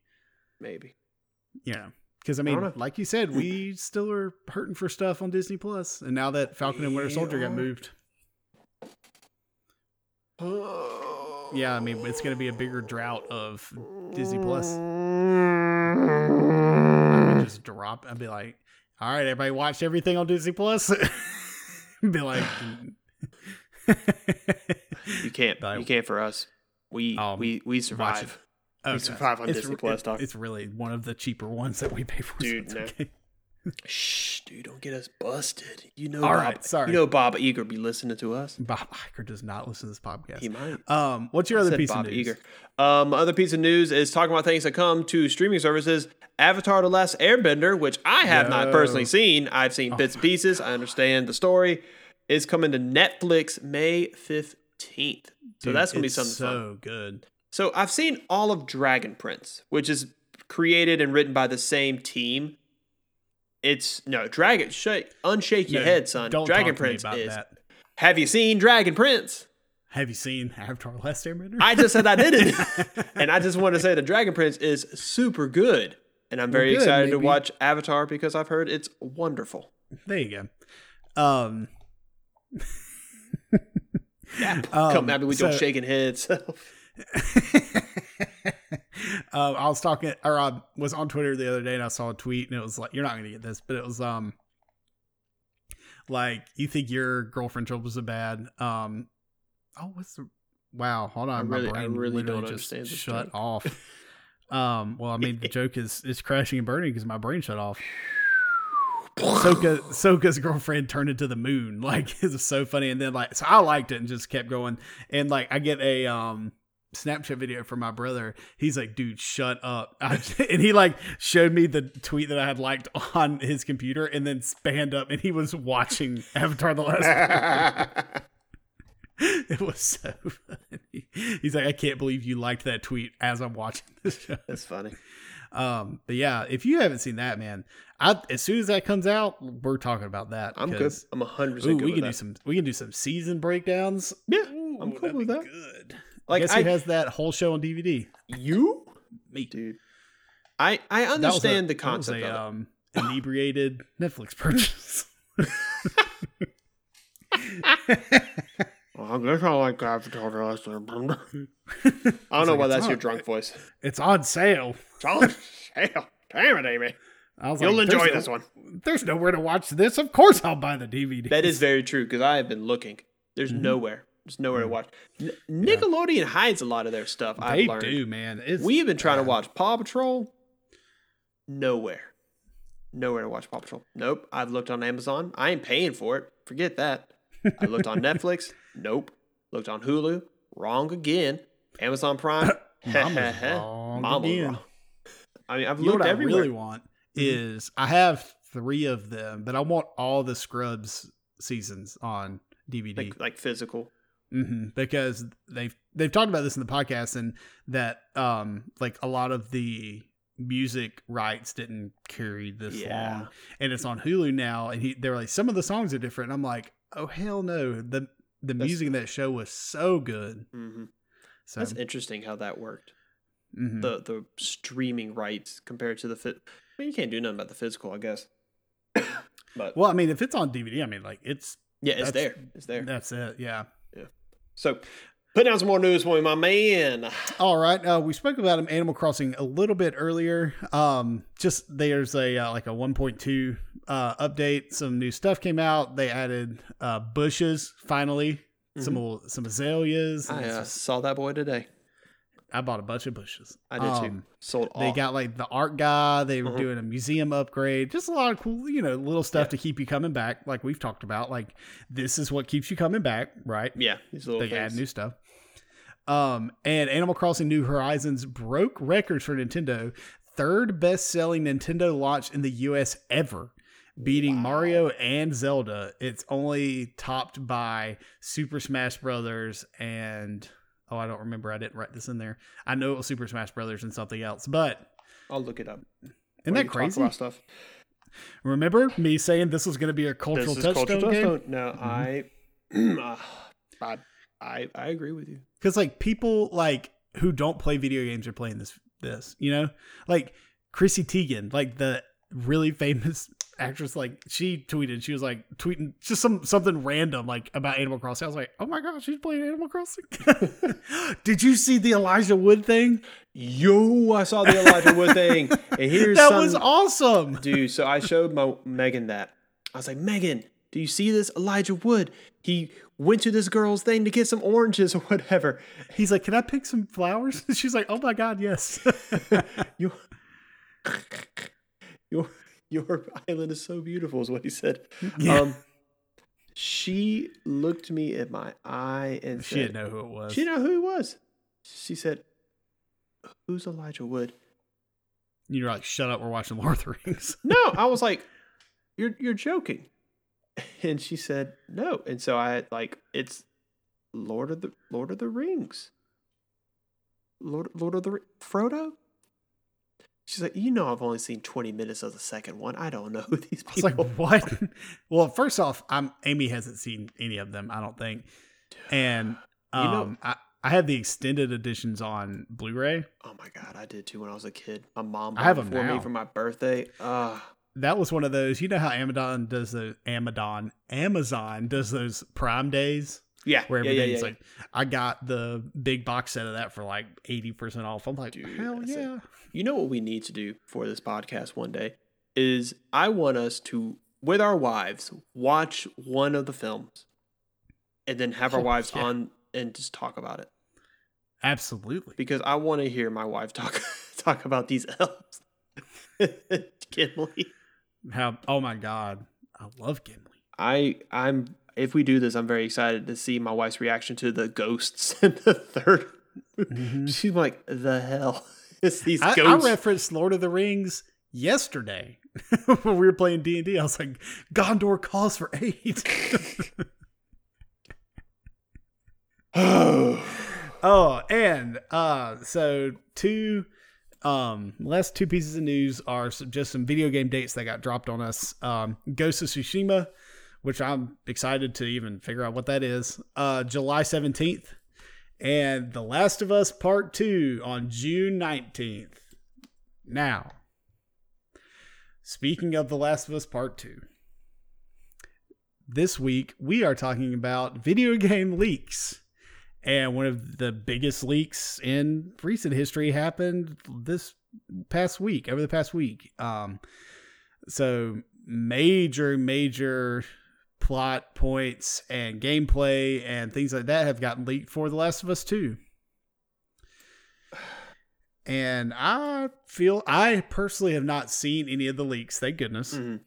maybe. You know, because I mean, know. like you said, *laughs* we still are hurting for stuff on Disney Plus, and now that Falcon and Winter We Soldier got moved, yeah, I mean, it's gonna be a bigger drought of Disney Plus. I would just drop. I'd be like, "All right, everybody, watch everything on Disney Plus." *laughs* be like, *laughs* You can't. Like- you can't for us. We Um, we we survive. Okay. We survive on It's Disney Plus, it- It's really one of the cheaper ones that we pay for. *laughs* Dude, it's no. okay. Shh, dude, don't get us busted. You know, All Bob, right, sorry. You know, Bob Iger be listening to us. Bob Iger does not listen to this podcast. He might. Um, what's your I other piece Bob of news? Iger. Um, other piece of news is talking about things that come to streaming services. Avatar: The Last Airbender, which I have not personally seen. I've seen Oh bits and pieces. I understand the story. Is coming to Netflix May fifteenth. So that's gonna be something fun. so good. So I've seen all of Dragon Prince, which is created and written by the same team. It's no Dragon. Shake, unshake your No, head, son. Don't Dragon talk to me Prince about is. that. Have you seen Dragon Prince? Have you seen Avatar: The Last Airbender? I just said I didn't, *laughs* and I just want to say the Dragon Prince is super good, and I'm very good, excited to watch Avatar because I've heard it's wonderful. there you go. Um, Yeah, *laughs* Um, come at me with your so- shaking heads. *laughs* um, I was talking, or I was on Twitter the other day, and I saw a tweet, and it was like, "You're not gonna get this," but it was um, like you think your girlfriend troubles are bad. Um, oh, what's the? Wow, hold on, I my really- I brain really literally don't just understand shut off. *laughs* Um, well, I mean, the joke is is crashing and burning because my brain shut off. *sighs* Sokka Sokka's girlfriend turned into the moon. *laughs* Like it's so funny. And then like so I liked it and just kept going. And like I get a um Snapchat video from my brother. He's like, dude, shut up. *laughs* I, and he like showed me the tweet that I had liked on his computer and then spanned up and he was watching *laughs* Avatar The Last *laughs* It was so funny. He's like, I can't believe you liked that tweet as I'm watching this show. That's funny. Um, but yeah, if you haven't seen that, man, I, as soon as that comes out, we're talking about that. I'm good. I'm hundred percent we can that. do some. We can do some season breakdowns. Yeah, Ooh, I'm cool with that. Good. Like Guess I, who has that whole show on DVD? you, Me. dude. I I was a- understand the that was concept a, um, inebriated *laughs* Netflix purchase. *laughs* I guess I like Avatar the Last Airbender. I don't It's know like, why it's that's your drunk voice. it's on sale. John, hell, damn it, Amy. I was You'll like, enjoy this no- one. There's nowhere to watch this. Of course, I'll buy the DVD. That is very true because I have been looking. There's Mhm. nowhere. There's nowhere to hmm. watch. N- Nickelodeon hides a lot of their stuff. I've they learned. do, man. It's We've been trying to watch Paw Patrol. Nowhere. Nowhere to watch Paw Patrol. Nope. I've looked on Amazon. I ain't paying for it. Forget that. I looked on *laughs* Netflix. Nope. Looked on Hulu. Wrong again. Amazon Prime. *coughs* Mama's wrong again. wrong. I mean, I've You looked what I everywhere. really want mm-hmm. is I have three of them, but I want all the Scrubs seasons on DVD. like, like physical. Hmm because they've they've talked about this in the podcast and that um like a lot of the music rights didn't carry this Yeah. long and it's on Hulu now and he they're like some of the songs are different and I'm like oh hell no the the That's- music in that show was so good hmm so That's interesting how that worked. mhm. The the streaming rights compared to the fit. I mean, you can't do nothing about the physical, I guess. *coughs* but well I mean if it's on DVD I mean like it's yeah, it's there. It's there. that's it yeah So, put down some more news for me, my man. All right. Uh, we spoke about him, Animal Crossing a little bit earlier. Um, just there's a uh, like a 1.2 uh, update. Some new stuff came out. They added uh, bushes finally. Some of some azaleas. Mm-hmm. I uh, some- saw that boy today. I bought a bunch of bushes. I did too. Um, Sold They got like the art guy. They were Mhm. doing a museum upgrade. Just a lot of cool, you know, little stuff Yeah. to keep you coming back. Like we've talked about. Like this is what keeps you coming back, right? yeah, these little they things. add new stuff. Um, and Animal Crossing New Horizons broke records for Nintendo, third best-selling Nintendo launch in the U.S. ever, beating Wow. Mario and Zelda. It's only topped by Super Smash Brothers and oh, I don't remember. I didn't write this in there. I know it was Super Smash Brothers and something else, but I'll look it up. isn't that crazy? Stuff. Remember me saying this was going to be a cultural This touchstone cultural game? touchstone. No, I, uh, *clears throat* I, I, I agree with you. because like people like who don't play video games are playing this this you know like chrissy teigen like the really famous *laughs* actress like she tweeted she was like tweeting just some something random like about animal crossing i was like oh my god she's playing animal crossing *laughs* did you see the elijah wood thing Yo, I saw the Elijah Wood thing, *laughs* and here's that some was awesome dude. So I showed my Megan that. I was like, Megan, do you see this Elijah Wood? He went to this girl's thing to get some oranges or whatever. he's like can i pick some flowers she's like oh my god yes Your, your, *laughs* your island is so beautiful, is what he said. Yeah. Um, she looked me in my eye and she said, didn't know who it was She didn't know who he was. She said, "Who's Elijah Wood?" you're like shut up we're watching lord of the rings *laughs* No, I was like, *laughs* "You're you're joking," and she said, "No." And so I had like, "It's Lord of the Lord of the Rings." Lord Lord of the Frodo. She's like, "You know, I've only seen twenty minutes of the second one. I don't know who *laughs* these I was people." like, what? *laughs* well, first off, I'm Amy hasn't seen any of them, I don't think. And You um know- I, I have the extended editions on Blu-ray. oh my god, I did too when I was a kid. My mom I bought have it 'em for me for my birthday. Uh That was one of those, you know how Amazon does the Amazon Amazon does those prime days yeah, where yeah, yeah, everything's yeah, like I got the big box set of that for like 80% off. I'm like, Dude, hell that's it. yeah. You know what we need to do for this podcast one day is I want us to, with our wives, watch one of the films, and then have our *laughs* wives yeah. on and just talk about it Absolutely. because I want to hear my wife talk *laughs* talk about these elves. *laughs* Gimli. How oh my god. I love Gimli. I I'm if we do this, I'm very excited to see my wife's reaction to the ghosts *laughs* in the third Mhm. She's like, the hell *laughs* is these I, I referenced Lord of the Rings yesterday *laughs* when we were playing D and D. I was like, Gondor calls for *sighs* aid. oh, and uh, so two um last two pieces of news are some, just some video game dates that got dropped on us. Um, Ghost of Tsushima, which I'm excited to even figure out what that is. Uh, July seventeenth, and The Last of Us Part Two on June nineteenth. Now, speaking of The Last of Us Part 2, this week we are talking about video *laughs* game leaks. And one of the biggest leaks in recent history happened this past week, over the past week. Um, so, major, major plot points and gameplay and things like that have gotten leaked for The Last of Us 2 and I feel I personally have not seen any of the leaks. Thank goodness. Mhm.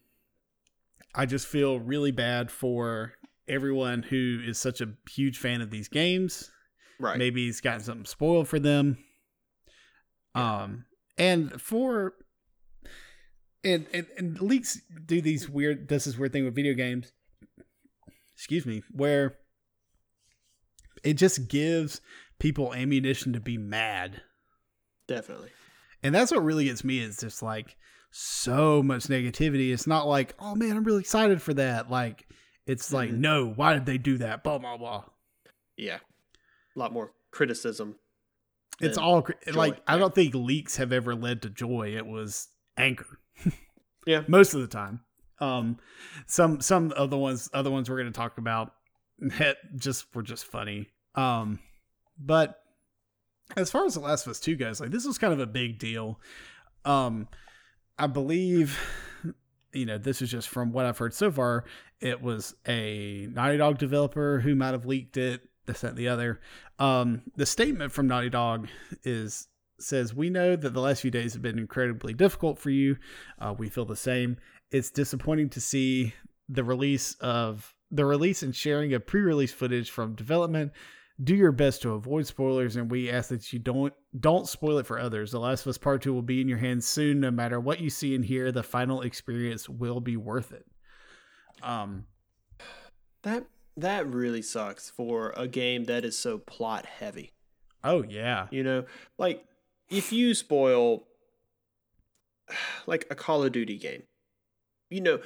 I just feel really bad for everyone who is such a huge fan of these games. Right. Maybe he's gotten something spoiled for them. Um, and for and, and and leaks do these weird does this weird thing with video games. Excuse me, where it just gives people ammunition to be mad. Definitely. And that's what really gets me is just like so much negativity. It's not like, oh man, I'm really excited for that. Like, it's like, Mhm. no, why did they do that? Blah, blah, blah. Yeah. A lot more criticism. It's all like, joy, I don't think leaks have ever led to joy. It was anger. *laughs* Yeah. Most of the time. Um, some, some of the ones, other ones we're going to talk about *laughs* that just were just funny. Um, but as far as The Last of Us 2 goes, like this was kind of a big deal. Um, I believe, you know, this is just from what I've heard so far. It was a Naughty Dog developer who might have leaked it, this, and the other. Um, the statement from Naughty Dog is says, We know that the last few days have been incredibly difficult for you. Uh, we feel the same. It's disappointing to see the release of the release and sharing of pre-release footage from development. Do your best to avoid spoilers and we ask that you don't don't spoil it for others. The last of us part 2 will be in your hands soon no matter what you see and hear the final experience will be worth it. Um That that really sucks for a game that is so plot heavy. oh yeah. You know, like if you spoil *sighs* like a Call of Duty game, you know,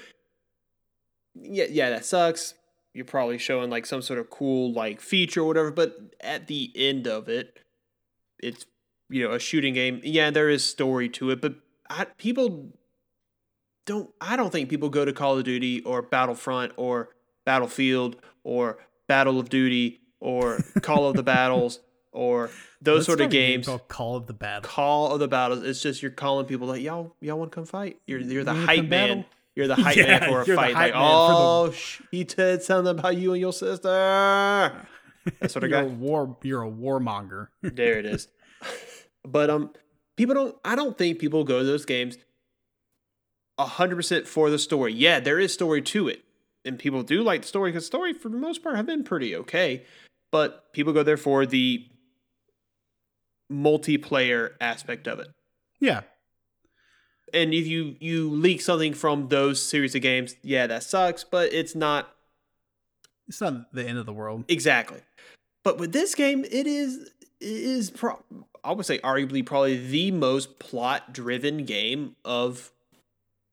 yeah, yeah, that sucks. You're probably showing like some sort of cool like feature or whatever, but at the end of it, it's you know a shooting game. Yeah, there is story to it, but I, people don't. I don't think people go to Call of Duty or Battlefront or Battlefield or Battle of Duty or *laughs* Call of the Battles or those Let's sort of game games. called call of the battle Call of the Battles. It's just you're calling people like y'all y'all want to come fight. You're you're the You hype man. battle? You're the *laughs* hype Yeah, man for a the fight. Like, the- oh, sh- he said something about you and your sister. That sort of you're a war you're a warmonger *laughs* There it is. But um, people don't. I don't think people go to those games hundred percent for the story. Yeah, there is story to it, and people do like the story because story for the most part have been pretty okay. But people go there for the multiplayer aspect of it. yeah And if you you leak something from those series of games, yeah, that sucks. But it's not it's not the end of the world Exactly. But with this game, it is it is pro- I would say arguably probably the most plot driven game of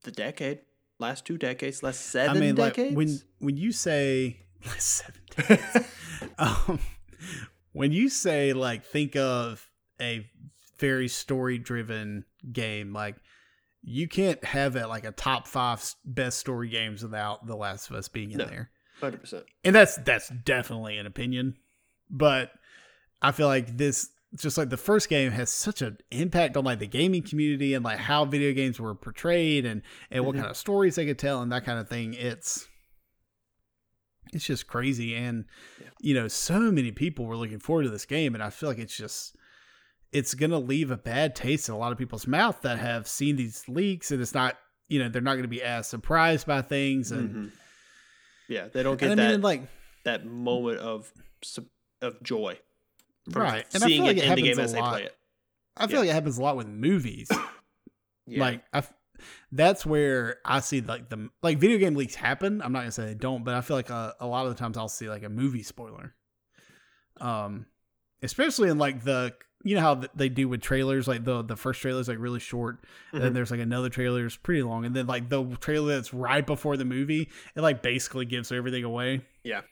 the decade, last two decades, last seven i mean decades. like when when you say *laughs* last seven *laughs* decades, um, when you say like think of a very story driven game like you can't have it like a top five best story games without the last of us being in No. there Hundred percent. and that's that's definitely an opinion but i feel like this just like the first game has such an impact on like the gaming community and like how video games were portrayed and and what Mhm. kind of stories they could tell and that kind of thing it's it's just crazy and Yeah. you know so many people were looking forward to this game and i feel like it's just it's gonna leave a bad taste in a lot of people's mouth that have seen these leaks and it's not you know they're not gonna be as surprised by things and, Mhm. Yeah, they don't get and I that mean like that moment of of joy. Right, and I feel like it it in the happens game a as they lot. play it. I feel Yeah. like it happens a lot with movies. *coughs* Yeah. Like I, that's where I see like the like video game leaks happen. I'm not gonna say they don't, but I feel like a, a lot of the times I'll see like a movie spoiler. Um, especially in like the you know how they do with trailers, like the the first trailer is like really short, and then Mhm. there's like another trailer is pretty long, and then like the trailer that's right before the movie, it like basically gives everything away. Yeah.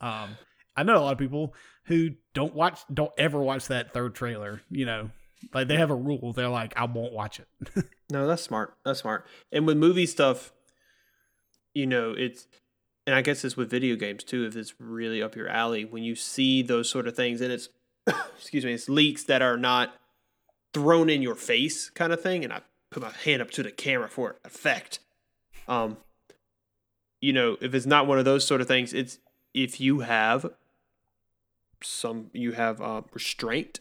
Um, I know a lot of people who don't watch, don't ever watch that third trailer. You know, like they have a rule. They're like, I won't watch it. *laughs* No, that's smart. That's smart. And with movie stuff, you know, it's and I guess it's with video games too, if it's really up your alley, when you see those sort of things and it's *coughs* excuse me, it's leaks that are not thrown in your face kind of thing, and I put my hand up to the camera for effect. Um you know, if it's not one of those sort of things, it's if you have some you have uh restraint,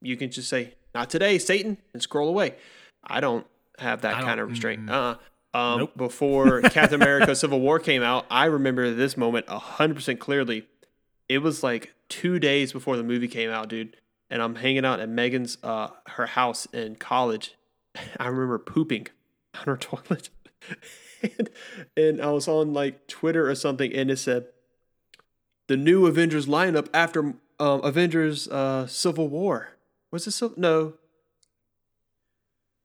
you can just say, Not today, Satan, and scroll away. I don't have that I kind of restraint. mm. Uh um, Nope. before *laughs* Captain America Civil War came out, I remember this moment 100% clearly. It was like two days before the movie came out, dude. And I'm hanging out at Megan's, uh, her house in college. *laughs* I remember pooping on her *laughs* toilet. and, and I was on like Twitter or something, and it said, the new Avengers lineup after um, Avengers uh, Civil War. Was it so? No.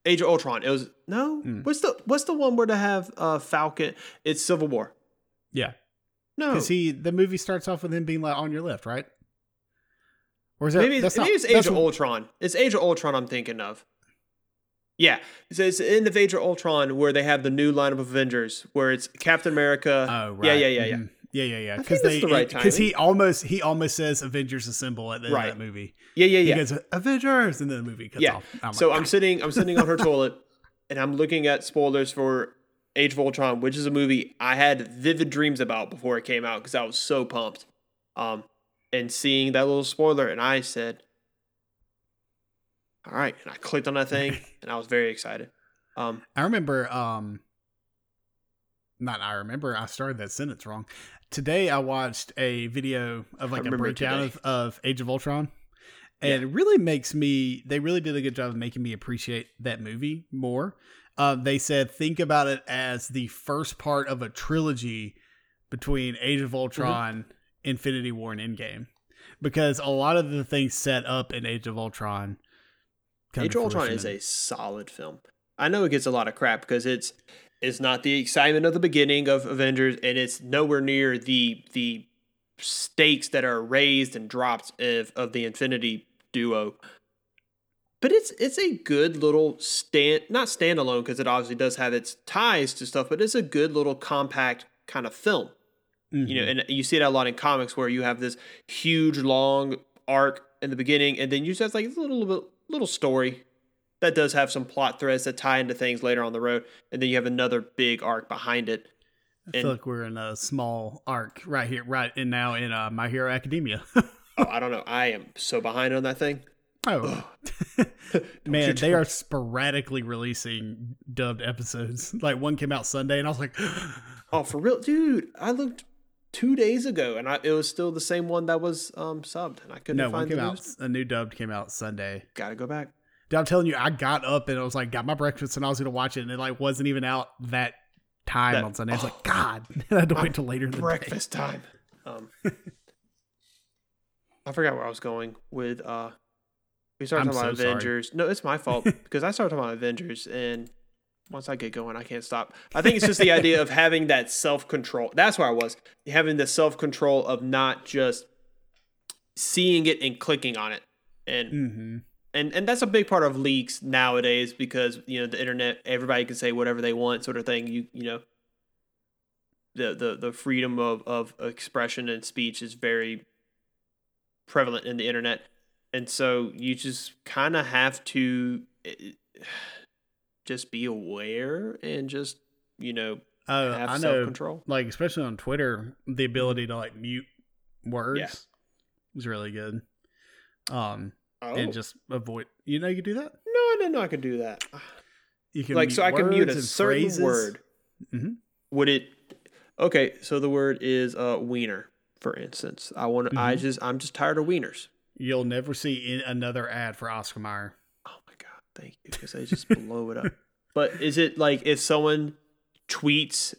Age of Ultron. It was no. Hmm. What's the What's the one where they have uh, Falcon? It's Civil War. Yeah, No, because he the movie starts off with him being like on your left, right? Or is that maybe, that's maybe not- it's Age of what- Ultron. It's Age of Ultron. I'm thinking of. Yeah, it's, it's the end of Age of Ultron where they have the new lineup of Avengers, where it's Captain America. Oh, right. Yeah, yeah, yeah, yeah. Mhm. Yeah, yeah, yeah. Because they the right because he almost he almost says Avengers Assemble at the end Right. of that movie. Yeah, yeah, He yeah. goes Avengers, and then the movie cuts Yeah. off. I'm so like, I'm sitting, I'm sitting on her *laughs* toilet, and I'm looking at spoilers for Age of Ultron, which is a movie I had vivid dreams about before it came out because I was so pumped. Um, and seeing that little spoiler, and I said, "All right," and I clicked on that thing, *laughs* and I was very excited. Um, I remember, um, not I remember, I started that sentence wrong. Today I watched a video of like a breakdown of, of Age of Ultron. And it really makes me, they really did a good job of making me appreciate that movie more. Uh, they said, think about it as the first part of a trilogy between Age of Ultron, Infinity War, and Endgame. Because a lot of the things set up in Age of Ultron. Age of Ultron is a solid film. I know it gets a lot of crap because it's it's not the excitement of the beginning of Avengers, and it's nowhere near the the stakes that are raised and dropped of, of the Infinity duo. But it's it's a good little stand not standalone because it obviously does have its ties to stuff, but it's a good little compact kind of film you know, Mhm. and you see it a lot in comics where you have this huge long arc in the beginning, and then you just have like a little little, little story that does have some plot threads that tie into things later on the road, and then you have another big arc behind it. I feel like we're in a small arc right here, right in now in uh, My Hero Academia. *laughs* Oh, I don't know. I am so behind on that thing. oh, *laughs* man, they are sporadically releasing dubbed episodes. Like one came out Sunday, and I was like, *gasps* Oh, for real, dude! I looked two days ago, and I, it was still the same one that was um subbed, and I couldn't no, one find came the out. news. A new dubbed came out Sunday. Gotta go back. Dude, I'm telling you, I got up and I was like, got my breakfast, and I was gonna watch it, and it like wasn't even out that time That- on Sunday. I was oh. like, *sighs* God, *laughs* I had to wait till later in the day. breakfast time. Um, I forgot where I was going with. uh We started I'm talking about so sorry. Avengers. No, it's my fault *laughs* because I started talking about Avengers, and once I get going, I can't stop. I think it's just the idea of having that self control. That's where I was having the self control of not just seeing it and clicking on it, and Mm-hmm. and and that's a big part of leaks nowadays because you know the internet everybody can say whatever they want sort of thing you you know the the the freedom of of expression and speech is very prevalent in the internet and so you just kind of have to eh, just be aware and just you know Oh, have I self control Like especially on Twitter, the ability to like mute words Yeah. is really good. Um, oh and just avoid. You know, you can do that. no i didn't know i could do that You can like so i can mute a certain phrases. word Mhm. would it okay so the word is uh wiener for instance i want to i Mhm. just i'm just tired of wieners You'll never see in another ad for Oscar Mayer. Thank you, because they just blow it up. *laughs* But is it like if someone tweets,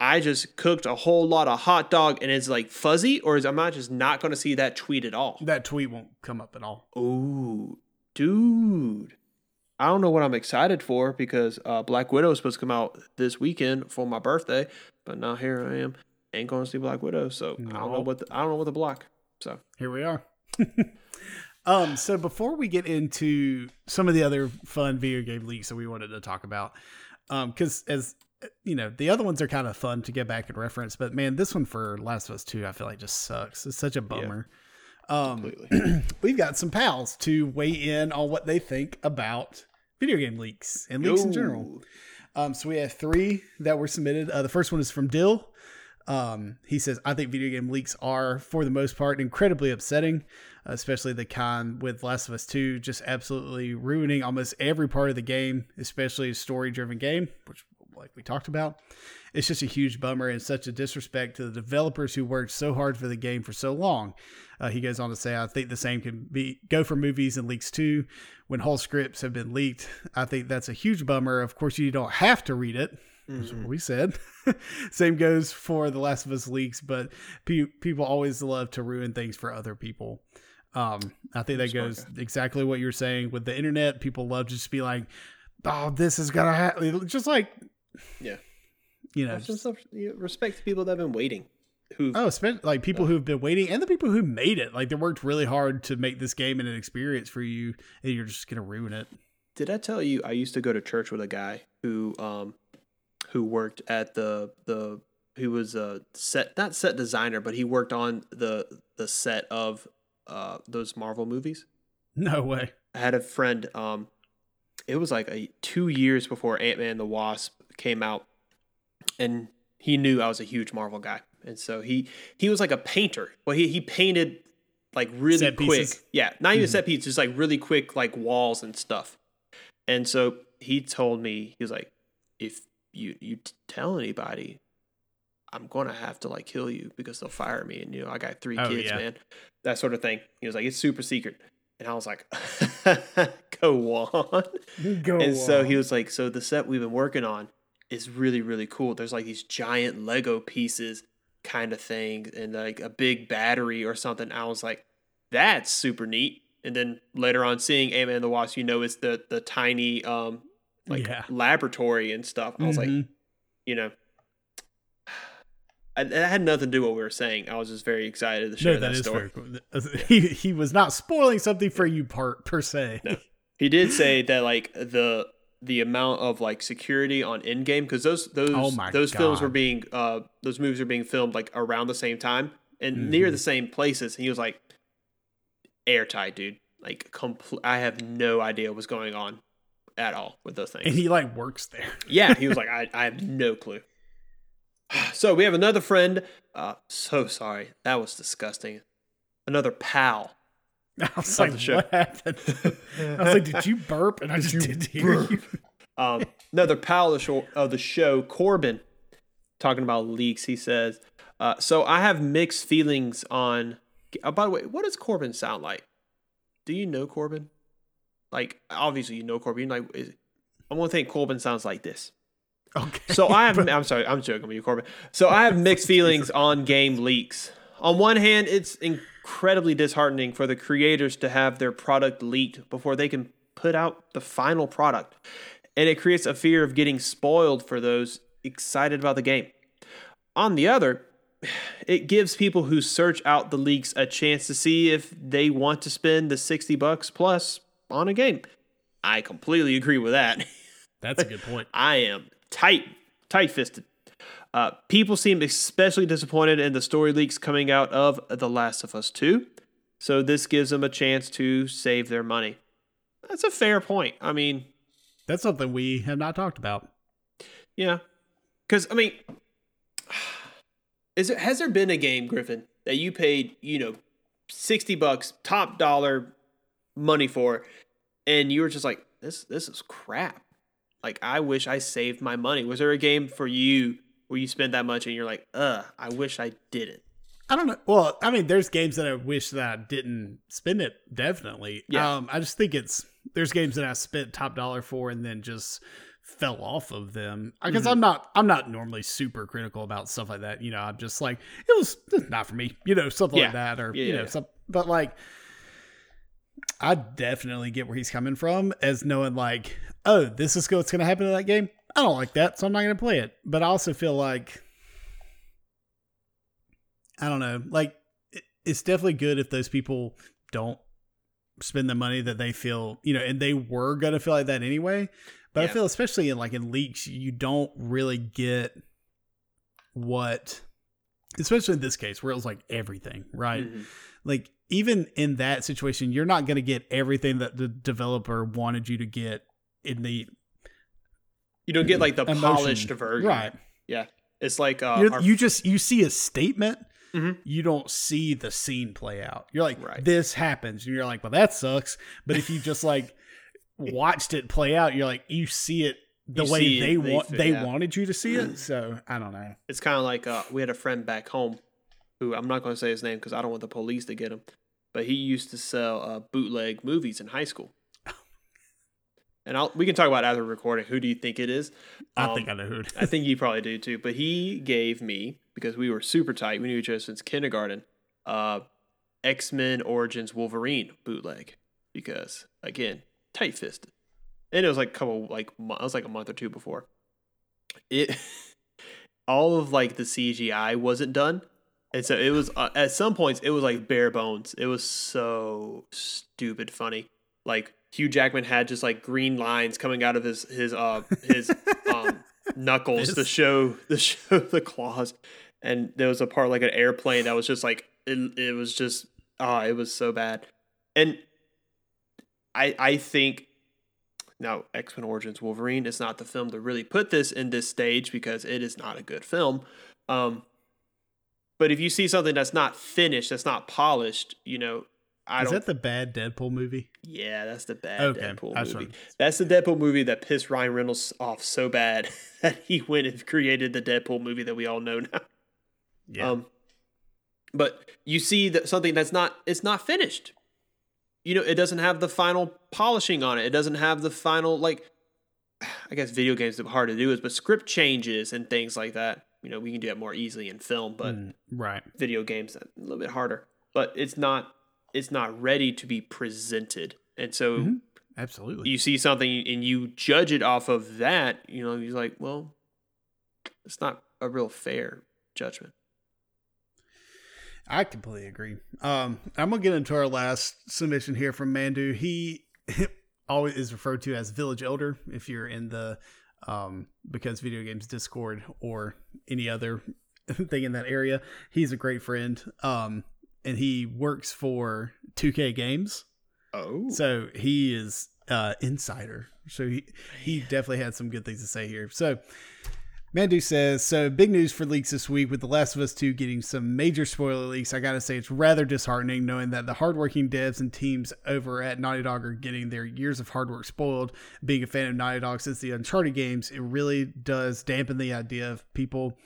"I just cooked a whole lot of hot dog" and it's like fuzzy, or is I'm I just not going to see that tweet at all? That tweet won't come up at all. Ooh, dude. I don't know what I'm excited for because uh, Black Widow is supposed to come out this weekend for my birthday, but now here I am, ain't going to see Black Widow, so I don't know what the, I don't know what to block. So Here we are. *laughs* um, so before we get into some of the other fun video game leaks that we wanted to talk about, um, because as you know, the other ones are kind of fun to get back and reference, but man, this one for Last of Us Two, I feel like just sucks. It's such a bummer. Um, *clears throat* we've got some pals to weigh in on what they think about video game leaks and leaks in general. Um, so we have three that were submitted. Uh, the first one is from Dill. Um, he says, I think video game leaks are, for the most part, incredibly upsetting, especially the kind with Last of Us 2 just absolutely ruining almost every part of the game, especially a story driven game, which, like we talked about. It's just a huge bummer and such a disrespect to the developers who worked so hard for the game for so long. Uh, he goes on to say, I think the same can be go for movies and leaks too. When whole scripts have been leaked, I think that's a huge bummer. Of course, you don't have to read it. That's what we said. *laughs* Same goes for The Last of Us leaks, but pe- people always love to ruin things for other people. Um, I think that goes exactly what you're saying with the internet. People love to just be like, "Oh, this is gonna happen," just like Yeah. you know, Have some you know, respect to people that have been waiting. Who Oh, spend like people Yeah. who've been waiting and the people who made it. Like they worked really hard to make this game and an experience for you, and you're just gonna ruin it. did I tell you I used to go to church with a guy who um who worked at the the who was a set not set designer, but he worked on the the set of uh those Marvel movies. No way. I had a friend. Um, it was like a two years before Ant Man the Wasp came out, and he knew I was a huge Marvel guy, and so he he was like a painter. Well, he he painted like really Set quick. pieces? Yeah, not even Mhm. set pieces, just like really quick like walls and stuff. And so he told me he was like, if you you t- tell anybody. I'm gonna have to like kill you because they'll fire me, and you know I got three Oh, kids, yeah. man. That sort of thing. He was like, it's super secret. And I was like, *laughs* go on. *laughs* Go and so he was like, so the set we've been working on is really, really cool. There's like these giant Lego pieces kind of thing and like a big battery or something. I was like, that's super neat. And then later on seeing Ant-Man and the Wasp, you know, it's the, the tiny um like Yeah. laboratory and stuff. I was like, Mhm. you know, I, that had nothing to do with what we were saying. I was just very excited to share no, that, that is story. cool. He he was not spoiling something for you part per se. No. *laughs* He did say that like the the amount of like security on in game because those those Oh those films were being uh those movies were being filmed like around the same time and near Mhm. the same places. And he was like, airtight, dude. Like compl- I have no idea what's going on at all with those things. And he like works there. *laughs* yeah, he was like, I, I have no clue. *sighs* So we have another friend. Uh, so sorry, that was disgusting. Another pal. I was like, show. what happened? I was like, did you burp? And I just didn't hear you. *laughs* Um, another pal of the, show, of the show, Corbin, talking about leaks. He says, uh, "So I have mixed feelings on." Uh, by the way, what does Corbin sound like? Do you know Corbin? Like, obviously you know Corbin. Like, is, I'm gonna think Corbin sounds like this. Okay. So I have. *laughs* I'm sorry. I'm joking with you, Corbin. So I have mixed *laughs* feelings on game leaks. On one hand, it's incredibly disheartening for the creators to have their product leaked before they can put out the final product, and it creates a fear of getting spoiled for those excited about the game. On the other, *sighs* it gives people who search out the leaks a chance to see if they want to spend the 60 bucks plus on a game. I completely agree with that. *laughs* That's a good point. I am tight, tight fisted. Uh, people seem especially disappointed in the story leaks coming out of The Last of Us 2. So this gives them a chance to save their money. That's a fair point. I mean, That's something we have not talked about. yeah. Because, I mean, *sighs* is it, has there been a game, Griffin, that you paid, you know, 60 bucks, top dollar money for, and you were just like, this, this is crap. Like, I wish I saved my money. Was there a game for you where you spent that much and you're like, uh, I wish I didn't? I don't know. Well, I mean, there's games that I wish that I didn't spend it. Definitely. Yeah. Um, I just think it's there's games that I spent top dollar for and then just fell off of them because Mhm. I'm not I'm not normally super critical about stuff like that. You know, I'm just like it was not for me. You know, something Yeah. like that, or Yeah, you know, yeah. some. But like, I definitely get where he's coming from as knowing like, oh, this is what's going to happen in that game. I don't like that, so I'm not going to play it. But I also feel like I don't know, like it's definitely good if those people don't spend the money that they feel, you know, and they were going to feel like that anyway. But I feel especially in like in leaks, you don't really get what especially in this case where it was like everything, right? Mhm. Like even in that situation, you're not going to get everything that the developer wanted you to get in the You don't get like the Emotion. polished version, right. Yeah, it's like uh, our- you just you see a statement Mhm. you don't see the scene play out you're like Right. this happens and you're like well that sucks but if you just like *laughs* watched it play out you're like you see it the You way see it, they they want they yeah. wanted you to see it *clears throat* so i don't know it's kind of like uh, we had a friend back home who I'm not going to say his name because I don't want the police to get him, but he used to sell uh, bootleg movies in high school. And I'll, we can talk about after recording. Who do you think it is? i Um, think i know who it is. I think you probably do too. But he gave me because we were super tight. We knew each other since kindergarten. Uh, X Men Origins Wolverine bootleg because again tight fisted, and it was like a couple like it was like a month or two before. It *laughs* all of like the CGI wasn't done, and so it was uh, at some points it was like bare bones. It was so stupid funny. Like Hugh Jackman had just like green lines coming out of his his uh his *laughs* um knuckles to show the show the claws, and there was a part like an airplane that was just like it, it was just ah it was so bad, and I I think now X Men Origins Wolverine is not the film to really put this in this stage because it is not a good film. Um, but if you see something that's not finished, that's not polished, you know, I is don't. that the bad deadpool movie yeah, that's the bad okay Deadpool movie. That's the Deadpool movie that pissed Ryan Reynolds off so bad *laughs* that he went and created the Deadpool movie that we all know now. yeah Um, but you see that something that's not it's not finished. You know, it doesn't have the final polishing on it. It doesn't have the final like. *sighs* I guess video games are hard to do is, but script changes and things like that. You know, we can do that more easily in film, but Mm, right video games a little bit harder. But it's not it's not ready to be presented, and so Mhm. absolutely you see something and you judge it off of that. You know, you're like, well, it's not a real fair judgment. I completely agree. Um, I'm gonna get into our last submission here from Mandu. He *laughs* always is referred to as Village Elder if you're in the um, because video games Discord or any other *laughs* thing in that area. He's a great friend. Um, and he works for 2K Games, Oh, so he is uh insider. So he he definitely had some good things to say here. So Mandu says, so big news for leaks this week with The Last of Us 2 getting some major spoiler leaks. I gotta say, it's rather disheartening knowing that the hardworking devs and teams over at Naughty Dog are getting their years of hard work spoiled. Being a fan of Naughty Dog since the Uncharted games, it really does dampen the idea of people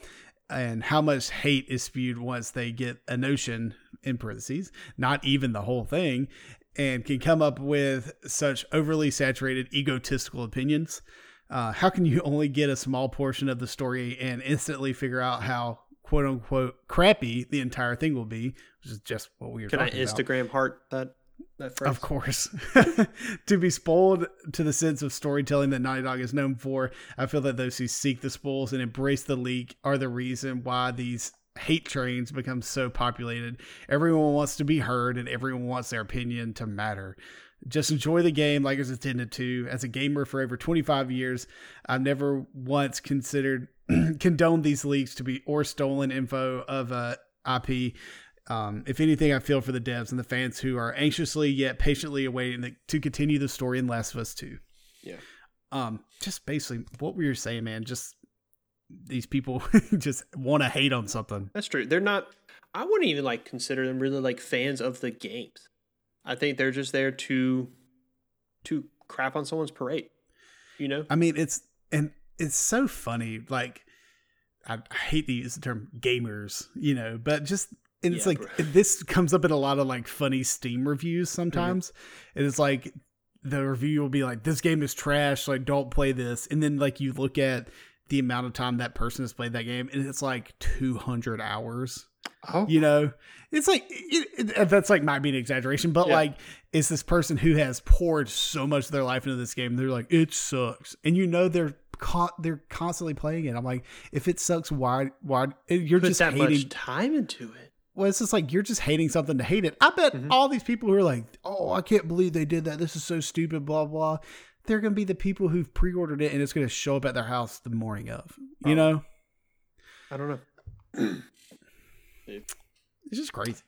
and how much hate is spewed once they get a notion, in parentheses, not even the whole thing, and can come up with such overly saturated, egotistical opinions. Uh, how can you *laughs* only get a small portion of the story and instantly figure out how quote unquote crappy the entire thing will be, which is just what we were can I talking about. Instagram heart that that phrase? Of course. *laughs* to be spoiled to the sense of storytelling that Naughty Dog is known for, I feel that those who seek the spoils and embrace the leak are the reason why these hate trains become so populated. Everyone wants to be heard and everyone wants their opinion to matter. Just enjoy the game like it's intended to. As a gamer for over 25 years, I've never once considered *clears throat* condoned these leaks to be or stolen info of a IP. Um, if anything, I feel for the devs and the fans who are anxiously yet patiently awaiting the, to continue the story in Last of Us 2. Yeah. Um, just basically what we were saying, man. Just these people *laughs* just want to hate on something. That's true. They're not. I wouldn't even like consider them really like fans of the games. I think they're just there to to crap on someone's parade. You know? I mean, it's and it's so funny. Like, I, I hate to use the term gamers, you know, but just and it's Yeah, like bro. this comes up in a lot of like funny Steam reviews mm-hmm. sometimes. And it's like the review will be like, "This game is trash. Like, don't play this." And then like you look at the amount of time that person has played that game, and it's like two hundred hours. Oh, You know, it's like it, it- that's like might be an exaggeration, but Yeah. like it's this person who has poured so much of their life into this game. They're like, "It sucks," and you know they're. Con- they're constantly playing it. I'm like, if it sucks, why? Why you're put just that hating? much time into it. Well, it's just like you're just hating something to hate it. I bet Mhm. all these people who are like, "Oh, I can't believe they did that. This is so stupid." Blah blah. They're gonna be the people who've pre-ordered it, and it's gonna show up at their house the morning of. You Oh. know, I don't know. *clears throat* it's just crazy.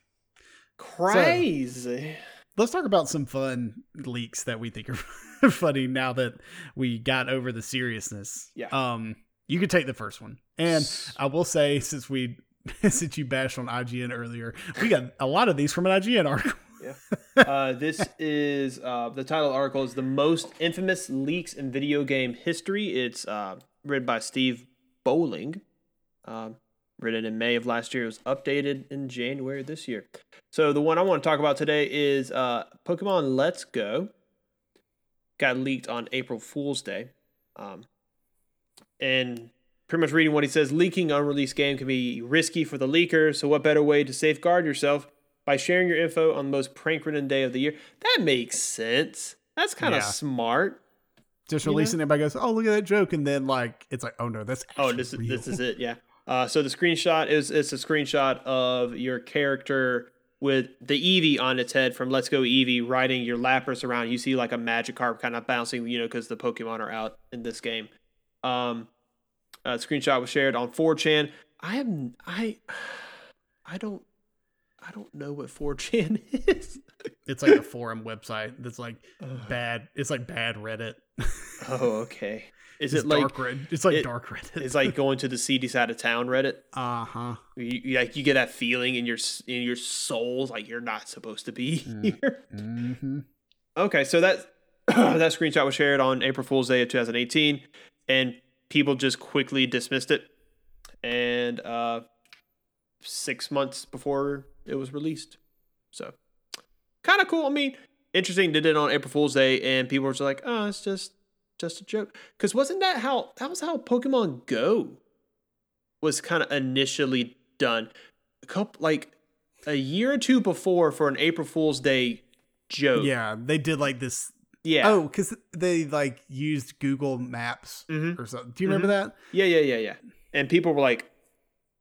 Crazy. Let's talk about some fun leaks that we think are *laughs* funny now that we got over the seriousness. Yeah. Um, you could take the first one, and I will say since we *laughs* since you bashed on IGN earlier, we got a lot of these from an IGN article. *laughs* uh, this is uh, the title the article is the most infamous leaks in video game history. It's uh, written by Steve Bowling, um, written in May of last year. It was updated in January this year. So the one I want to talk about today is uh, Pokemon Let's Go. Got leaked on April Fool's Day, um, and pretty much reading what he says, leaking unreleased game can be risky for the leaker. So what better way to safeguard yourself by sharing your info on the most prank-ridden day of the year? That makes sense. That's kind of Yeah. smart. Just You know? releasing it, everybody goes, "Oh, look at that joke," and then like it's like, "Oh no, that's Oh, this is this is it. Yeah. Uh, so the screenshot is it's a screenshot of your character with the Eevee on its head from Let's Go Eevee riding your Lapras around. You see like a Magikarp kind of bouncing, you know, because the Pokemon are out in this game. Um, a screenshot was shared on 4chan. I am I *sighs* I don't I don't know what 4chan *laughs* is. It's like a forum website that's like bad. It's like bad Reddit. oh, okay. Is it like dark Reddit? It's like it- dark Reddit. it's like *laughs* going to the seedy side of town Reddit? uh huh. You, like you get that feeling in your in your souls like you're not supposed to be Mm. *laughs* here. Mm-hmm. Okay, so that *clears throat* that screenshot was shared on April Fool's Day of 2018, and people just quickly dismissed it. And uh, six months before it was released, so kind of cool. I mean, interesting. Did it on April Fool's Day, and people were just like, "Oh, it's just just a joke." Because wasn't that how that was how Pokemon Go was kind of initially done? A couple like a year or two before for an April Fool's Day joke. Yeah, they did like this. Yeah. Oh, because they like used Google Maps Mhm. or something. Do you remember that? Yeah, yeah, yeah, yeah. And people were like,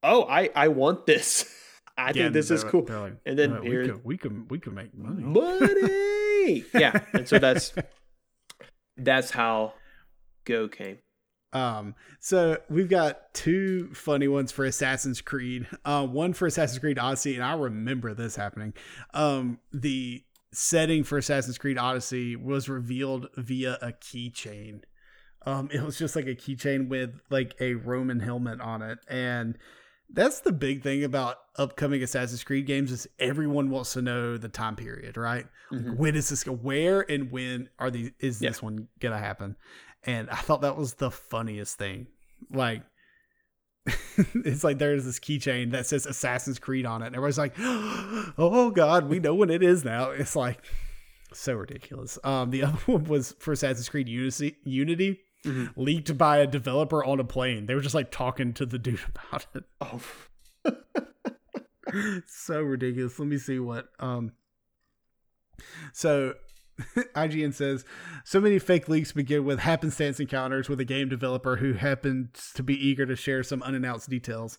"Oh, I I want this. *laughs* I Yeah, think this is cool." like, And then "Uh, here- we could we could we could make money. Money. *laughs* yeah. And so that's *laughs* that's how Go came. Um, so we've got two funny ones for Assassin's Creed. Uh, one for Assassin's Creed Odyssey, and I remember this happening. Um, the setting for Assassin's Creed Odyssey was revealed via a keychain. Um, it was just like a keychain with like a Roman helmet on it, and that's the big thing about upcoming Assassin's Creed games is everyone wants to know the time period, right? Mhm. When is this? Where and when are these? Is Yeah. this one gonna happen? And I thought that was the funniest thing. Like, *laughs* it's like there's this keychain that says Assassin's Creed on it, and everybody's like, *gasps* "Oh God, we know when it is now." It's like so ridiculous. Um, the *laughs* other one was for Assassin's Creed Unity, Unity Mhm. leaked by a developer on a plane. They were just like talking to the dude *laughs* about it. Oh, *laughs* so ridiculous. Let me see what um so *laughs* IGN says so many fake leaks begin with happenstance encounters with a game developer who happens to be eager to share some unannounced details.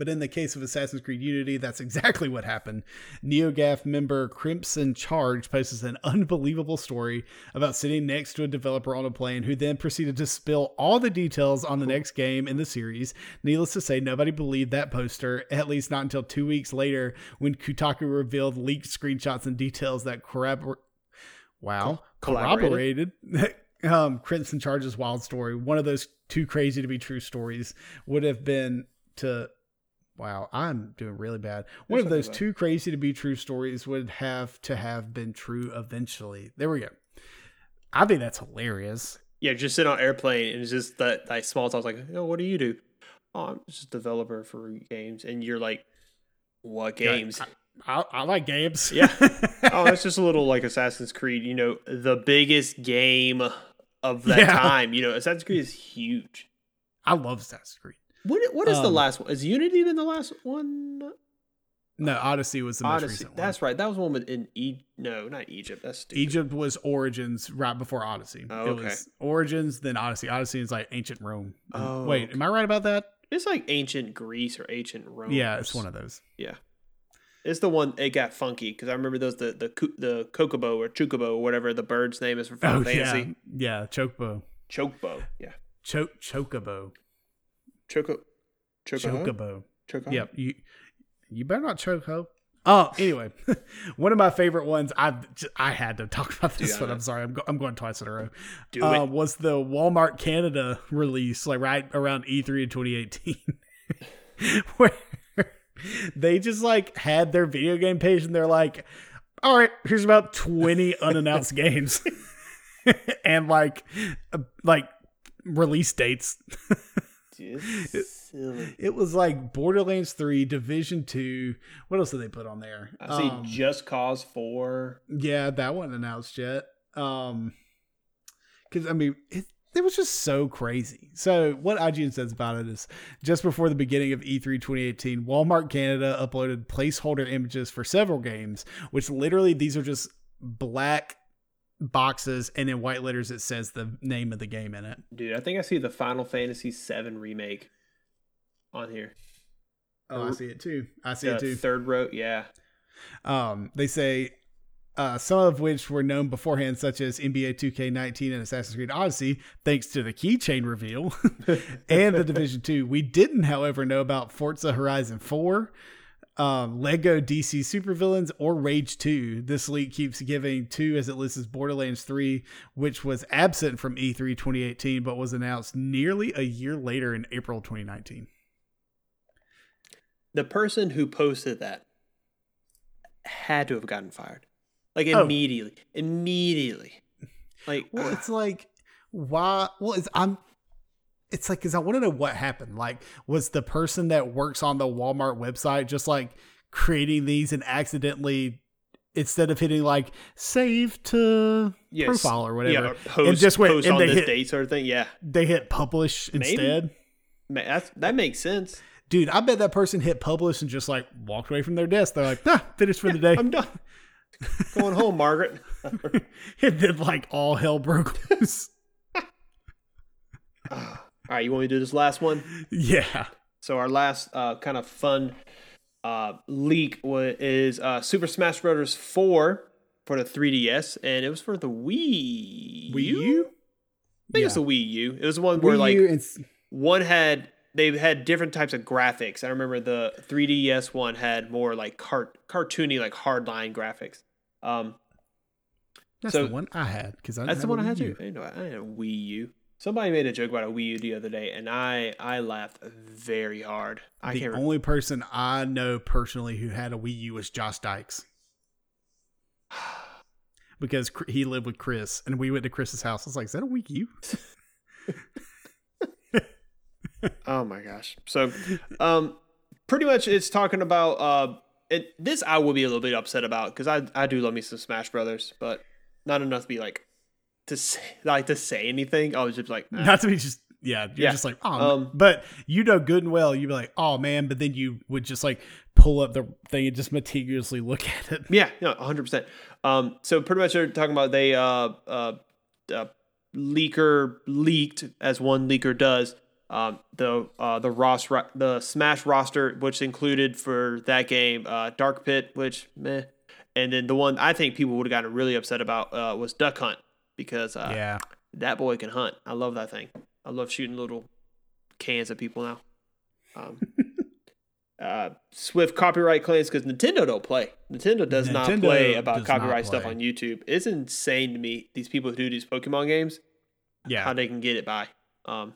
But in the case of Assassin's Creed Unity, that's exactly what happened. NeoGAF member Crimson Charge posts an unbelievable story about sitting next to a developer on a plane who then proceeded to spill all the details on the next game in the series. Needless to say, nobody believed that poster, at least not until two weeks later when Kotaku revealed leaked screenshots and details that corrobor- wow, corroborated *laughs* um, Crimson Charge's wild story. One of those too crazy to be true stories would have been to Wow, I'm doing really bad. One That's of those two crazy to be true stories would have to have been true eventually. There we go. I think that's hilarious. yeah. Just sit on airplane and it's just that like small talk. Like, oh, what do you do? Oh, I'm just a developer for games, and you're like, What games? I, I like games. Yeah. *laughs* oh, it's just a little like Assassin's Creed. You know, the biggest game of that Yeah. time. You know, Assassin's Creed is huge. I love Assassin's Creed. What what is the Um, last one? Is Unity been the last one? No, Odyssey was the most recent one. That's right. That was one with in e. No, not Egypt. That's stupid. Egypt was Origins right before Odyssey. Oh, It okay. was Origins, then Odyssey. Odyssey is like ancient Rome. Oh, Wait, okay. am I right about that? It's like ancient Greece or ancient Rome. Yeah, it's one of those. Yeah, it's the one. It got funky because I remember those the the the kokobo or chocobo or whatever the bird's name is for Final Oh Fantasy. yeah, yeah, Chocobo, Chocobo. Yeah, Cho- Chocobo, choco. Chocobo. Chocobo. Choco. Yep, you you better not choke ho. Oh, *laughs* anyway, *laughs* one of my favorite ones. I I had to talk about this Dude, I one. know. I'm sorry. I'm go, I'm going twice in a row. Do uh, it. was the Walmart Canada release like right around E E3 in 2018, *laughs* where they just like had their video game page and they're like, "All right, here's about 20 unannounced games," and like uh, like release dates. Dude, it's silly. It was like Borderlands 3, Division 2. What else did they put on there? I see Um, Just Cause Four. Yeah, that wasn't announced yet. Um, because I mean, it it was just so crazy. So what IGN says about it is, just before the beginning of E E3 2018, Walmart Canada uploaded placeholder images for several games, which literally these are just black boxes and in white letters it says the name of the game in it. Dude, I think I see the Final Fantasy VII remake on here. Oh, I see it too. I see The it too. third row. Yeah. Um, they say uh, some of which were known beforehand, such as NBA 2K19 and Assassin's Creed Odyssey, thanks to the keychain reveal *laughs* and the Division 2. We didn't, however, know about Forza Horizon 4, um, Lego DC Supervillains, or Rage 2. This leak keeps giving 2 as it lists Borderlands 3, which was absent from E E3 2018 but was announced nearly a year later in April 2019. the person who posted that had to have gotten fired like Oh. immediately immediately like Well, it's like why? Well, it's I'm. It's like because I want to know what happened. Like, was the person that works on the Walmart website just like creating these and accidentally, instead of hitting like save to Yes. profile or whatever, yeah, or post, just went- post and on they this hit- date sort of thing yeah they hit publish Maybe. instead? That's, that makes sense Dude, I bet that person hit publish and just like walked away from their desk. They're like, ah, finished for the *laughs* day. i'm done going home margaret *laughs* and then like all hell broke loose. *laughs* all right you want me to do this last one yeah. So our last uh, kind of fun uh, leak is uh, Super Smash Bros. Four for the 3DS, and it was for the Wii. Wii U? I think it's the Wii U. It was the one where Wii like U and one had they had different types of graphics. I remember the 3DS one had more like cart cartoony, like hardline graphics. Um, that's so- the one I had because I that's the one I had too. I didn't know I didn't a Wii U. Somebody made a joke about a Wii U the other day, and I I laughed very hard. I the only person I know personally who had a Wii U was Josh Dykes. *sighs* Because he lived with Chris, and we went to Chris's house. I was like, "Is that a Wii U?" *laughs* Oh my gosh. So, um, pretty much it's talking about uh, it. This I will be a little bit upset about because I I do love me some Smash Brothers, but not enough to be like to say like to say anything. I was just like, nah. Not to be just, yeah, you're Yeah. just like, "Oh," Um, but you know good and well, you'd be like, "Oh man," but then you would just like pull up the thing and just meticulously look at it. yeah, no, hundred percent. Um, so pretty much they're talking about they uh uh, uh leaker leaked as one leaker does. Um, the uh, the Ross ro- the Smash roster, which included for that game, uh, Dark Pit, which meh, and then the one I think people would have gotten really upset about uh, was Duck Hunt because uh, yeah, that boy can hunt. I love that thing. I love shooting little cans at people now. Um, *laughs* uh, Swift copyright claims because Nintendo don't play. Nintendo does not play about copyright stuff on YouTube. It's insane to me. These people who do these Pokemon games, yeah. how they can get it by. Um,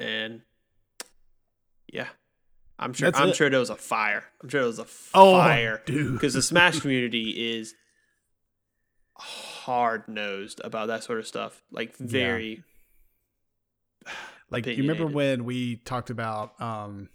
and yeah, I'm sure. That's I'm it. sure there was a fire. I'm sure there was a Oh, fire dude. because the Smash community is *laughs* hard nosed about that sort of stuff. Like very. Like you remember when we talked about um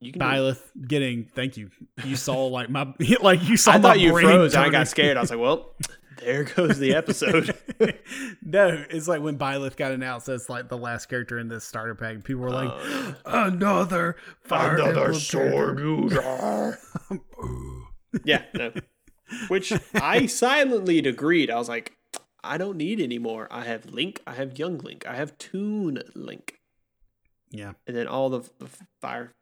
You can. do- getting thank you. You saw *laughs* like my *laughs* like you saw I my thought you froze. I got scared. I was like, well, there goes the episode. *laughs* no, it's like when Byleth got announced as like the last character in this starter pack. and People were like, Uh, another Fire character." user. yeah. No. Which I *laughs* silently agreed. I was like, I don't need any more. I have Link. I have Young Link. I have Toon Link. Yeah, And then all the, the Fire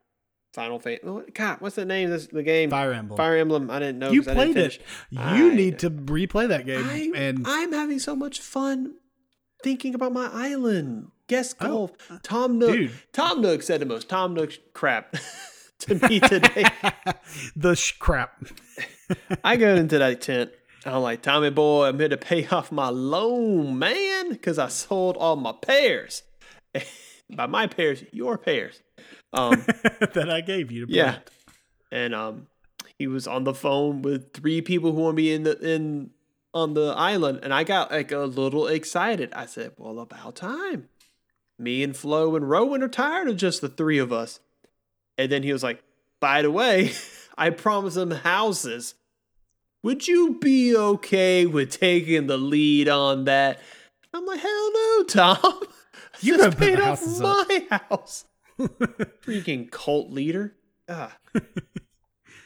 Final Fate. oh, God, what's the name of this, the game? Fire Emblem. Fire Emblem. I didn't know. you I played it. You I- need to replay that game. I'm, and I'm having so much fun thinking about my island. Guess Oh, golf. Tom Nook. dude. Tom Nook said the most Tom Nook crap *laughs* *laughs* to me today. *laughs* the sh- crap. I go *laughs* into that tent. I'm like, Tommy boy, I'm here to pay off my loan, man, because I sold all my pears. By my pears, your pears. Um, that I gave you to play. yeah, and um, he was on the phone with three people who want to be in the in on the island, and I got like a little excited. I said, "Well, about time." Me and Flo and Rowan are tired of just the three of us. And then he was like, "By the way, *laughs* I promised them houses. Would you be okay with taking the lead on that?" I'm like, "Hell no, Tom. *laughs* You just paid off houses up." my house." Freaking cult leader. Ah. *laughs*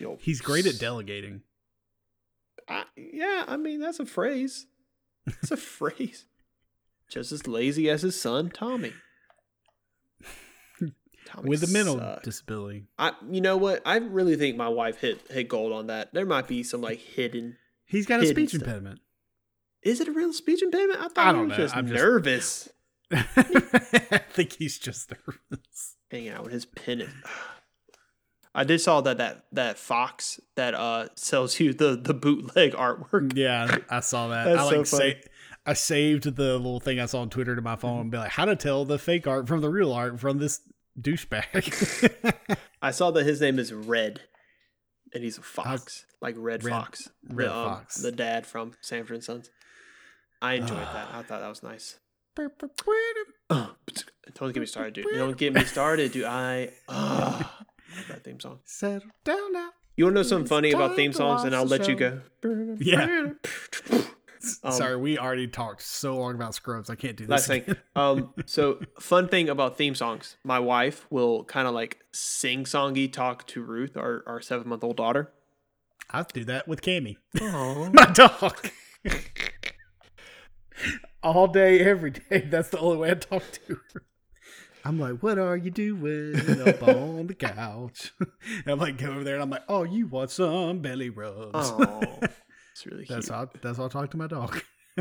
Yo, He's great at delegating. I, yeah, I mean that's a phrase. It's a phrase. Just as lazy as his son Tommy. Tommy with a mental sucks. disability. I, you know what? I really think my wife hit hit gold on that. There might be some like hidden. He's got a speech stuff. impediment. Is it a real speech impediment? I thought I he don't was know. just I'm just- nervous, *laughs* I think he's just nervous. hanging out with his pen. *sighs* I did saw that that that Fox that uh sells you the the bootleg artwork. Yeah, I saw that. *laughs* That's I so like funny. say I saved the little thing I saw on Twitter to my phone and be like, how to tell the fake art from the real art from this douchebag. *laughs* *laughs* I saw that his name is Red, and he's a fox, like Red, Red- Fox, Red the, um, Fox. the dad from Sanford and Sons. I enjoyed that. *sighs* I thought that was nice. Don't get me started, dude. Don't get me started, dude. I uh, love that theme song. Settle down now. You want to know something funny about theme songs, and I'll let you go. Yeah. *laughs* Um, Sorry, we already talked so long about Scrubs. I can't do this. Last thing. *laughs* Um, so fun thing about theme songs. My wife will kind of like sing songy talk to Ruth, our, our seven month old daughter. I do that with Cammy, *laughs* my dog. All day, every day. That's the only way I talk to her. I'm like, what are you doing up on the couch? And I'm like, go over there, and I'm like, oh, you want some belly rubs? It's really cute. that's how that's how I talk to my dog. *laughs*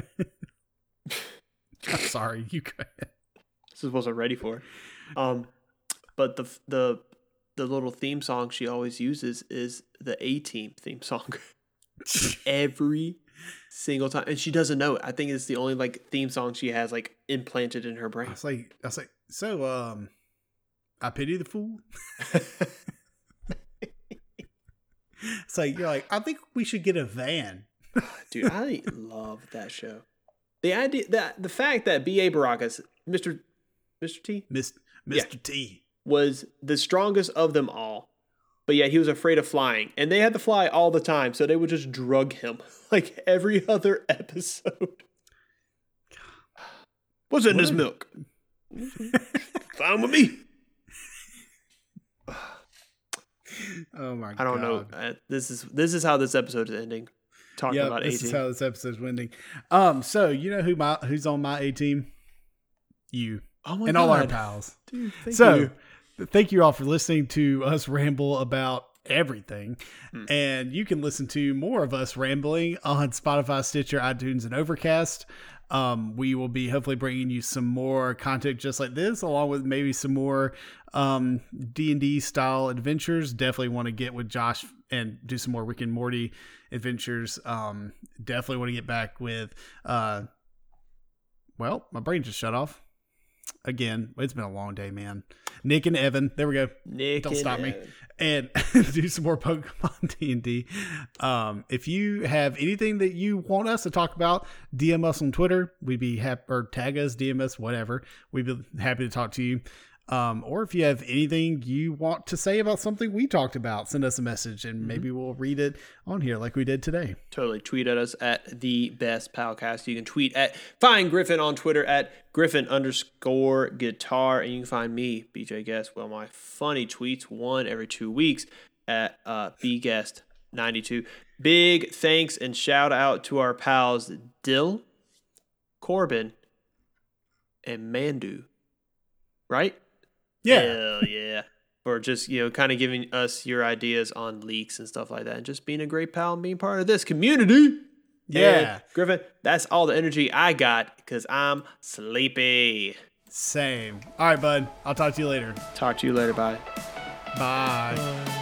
I'm sorry, you go ahead. This is wasn't ready for. Um, but the the the little theme song she always uses is the A Team theme song *laughs* every single time, and she doesn't know it. I think it's the only like theme song she has like implanted in her I brain. was like, I was like, so um, I pity the fool. *laughs* It's like you're like, I think we should get a van. Dude, I love that show. The idea that the fact that B.A. Baracus, Mr. Mr. T, Miss Yeah. Mr. T. was the strongest of them all. But yet he was afraid of flying. And they had to fly all the time, so they would just drug him *laughs* like every other episode. What's in What this milk? *laughs* Fine with me. Oh my god. I don't know. Uh, this is this is how this episode is ending. Talking Yeah, about this 18. is how this episode's ending. Um, so you know who my who's on my A team? You oh my and god. all our pals. Dude, thank so you. thank you all for listening to us ramble about everything Hmm. and you can listen to more of us rambling on spotify stitcher itunes and overcast um, we will be hopefully bringing you some more content just like this along with maybe some more um, d&d style adventures. Definitely want to get with josh and do some more rick and morty adventures. Um, definitely want to get back with uh, well my brain just shut off. Again it's been a long day man. Nick and evan there we go. Nick don't stop me. And *laughs* do some more Pokemon *laughs* D and D. Um, if you have anything that you want us to talk about, DM us on Twitter. We'd be happy or tag us, DM us, whatever. We'd be happy to talk to you. Um, or if you have anything you want to say about something we talked about, send us a message and maybe we'll read it on here like we did today. Totally. Tweet at us at the best palcast. You can tweet at find Griffin on Twitter at Griffin underscore guitar. And you can find me, BJ Guest, well, my funny tweets, one every two weeks at uh, bguest92. Big thanks and shout out to our pals Dill, Corbin, and Mandu. Right? Hell yeah. For just, you know, kind of giving us your ideas on leaks and stuff like that and just being a great pal and being part of this community. Yeah. And, Griffin, that's all the energy I got because I'm sleepy. Same. All right, bud. I'll talk to you later. Talk to you later. Bye. Bye. Bye.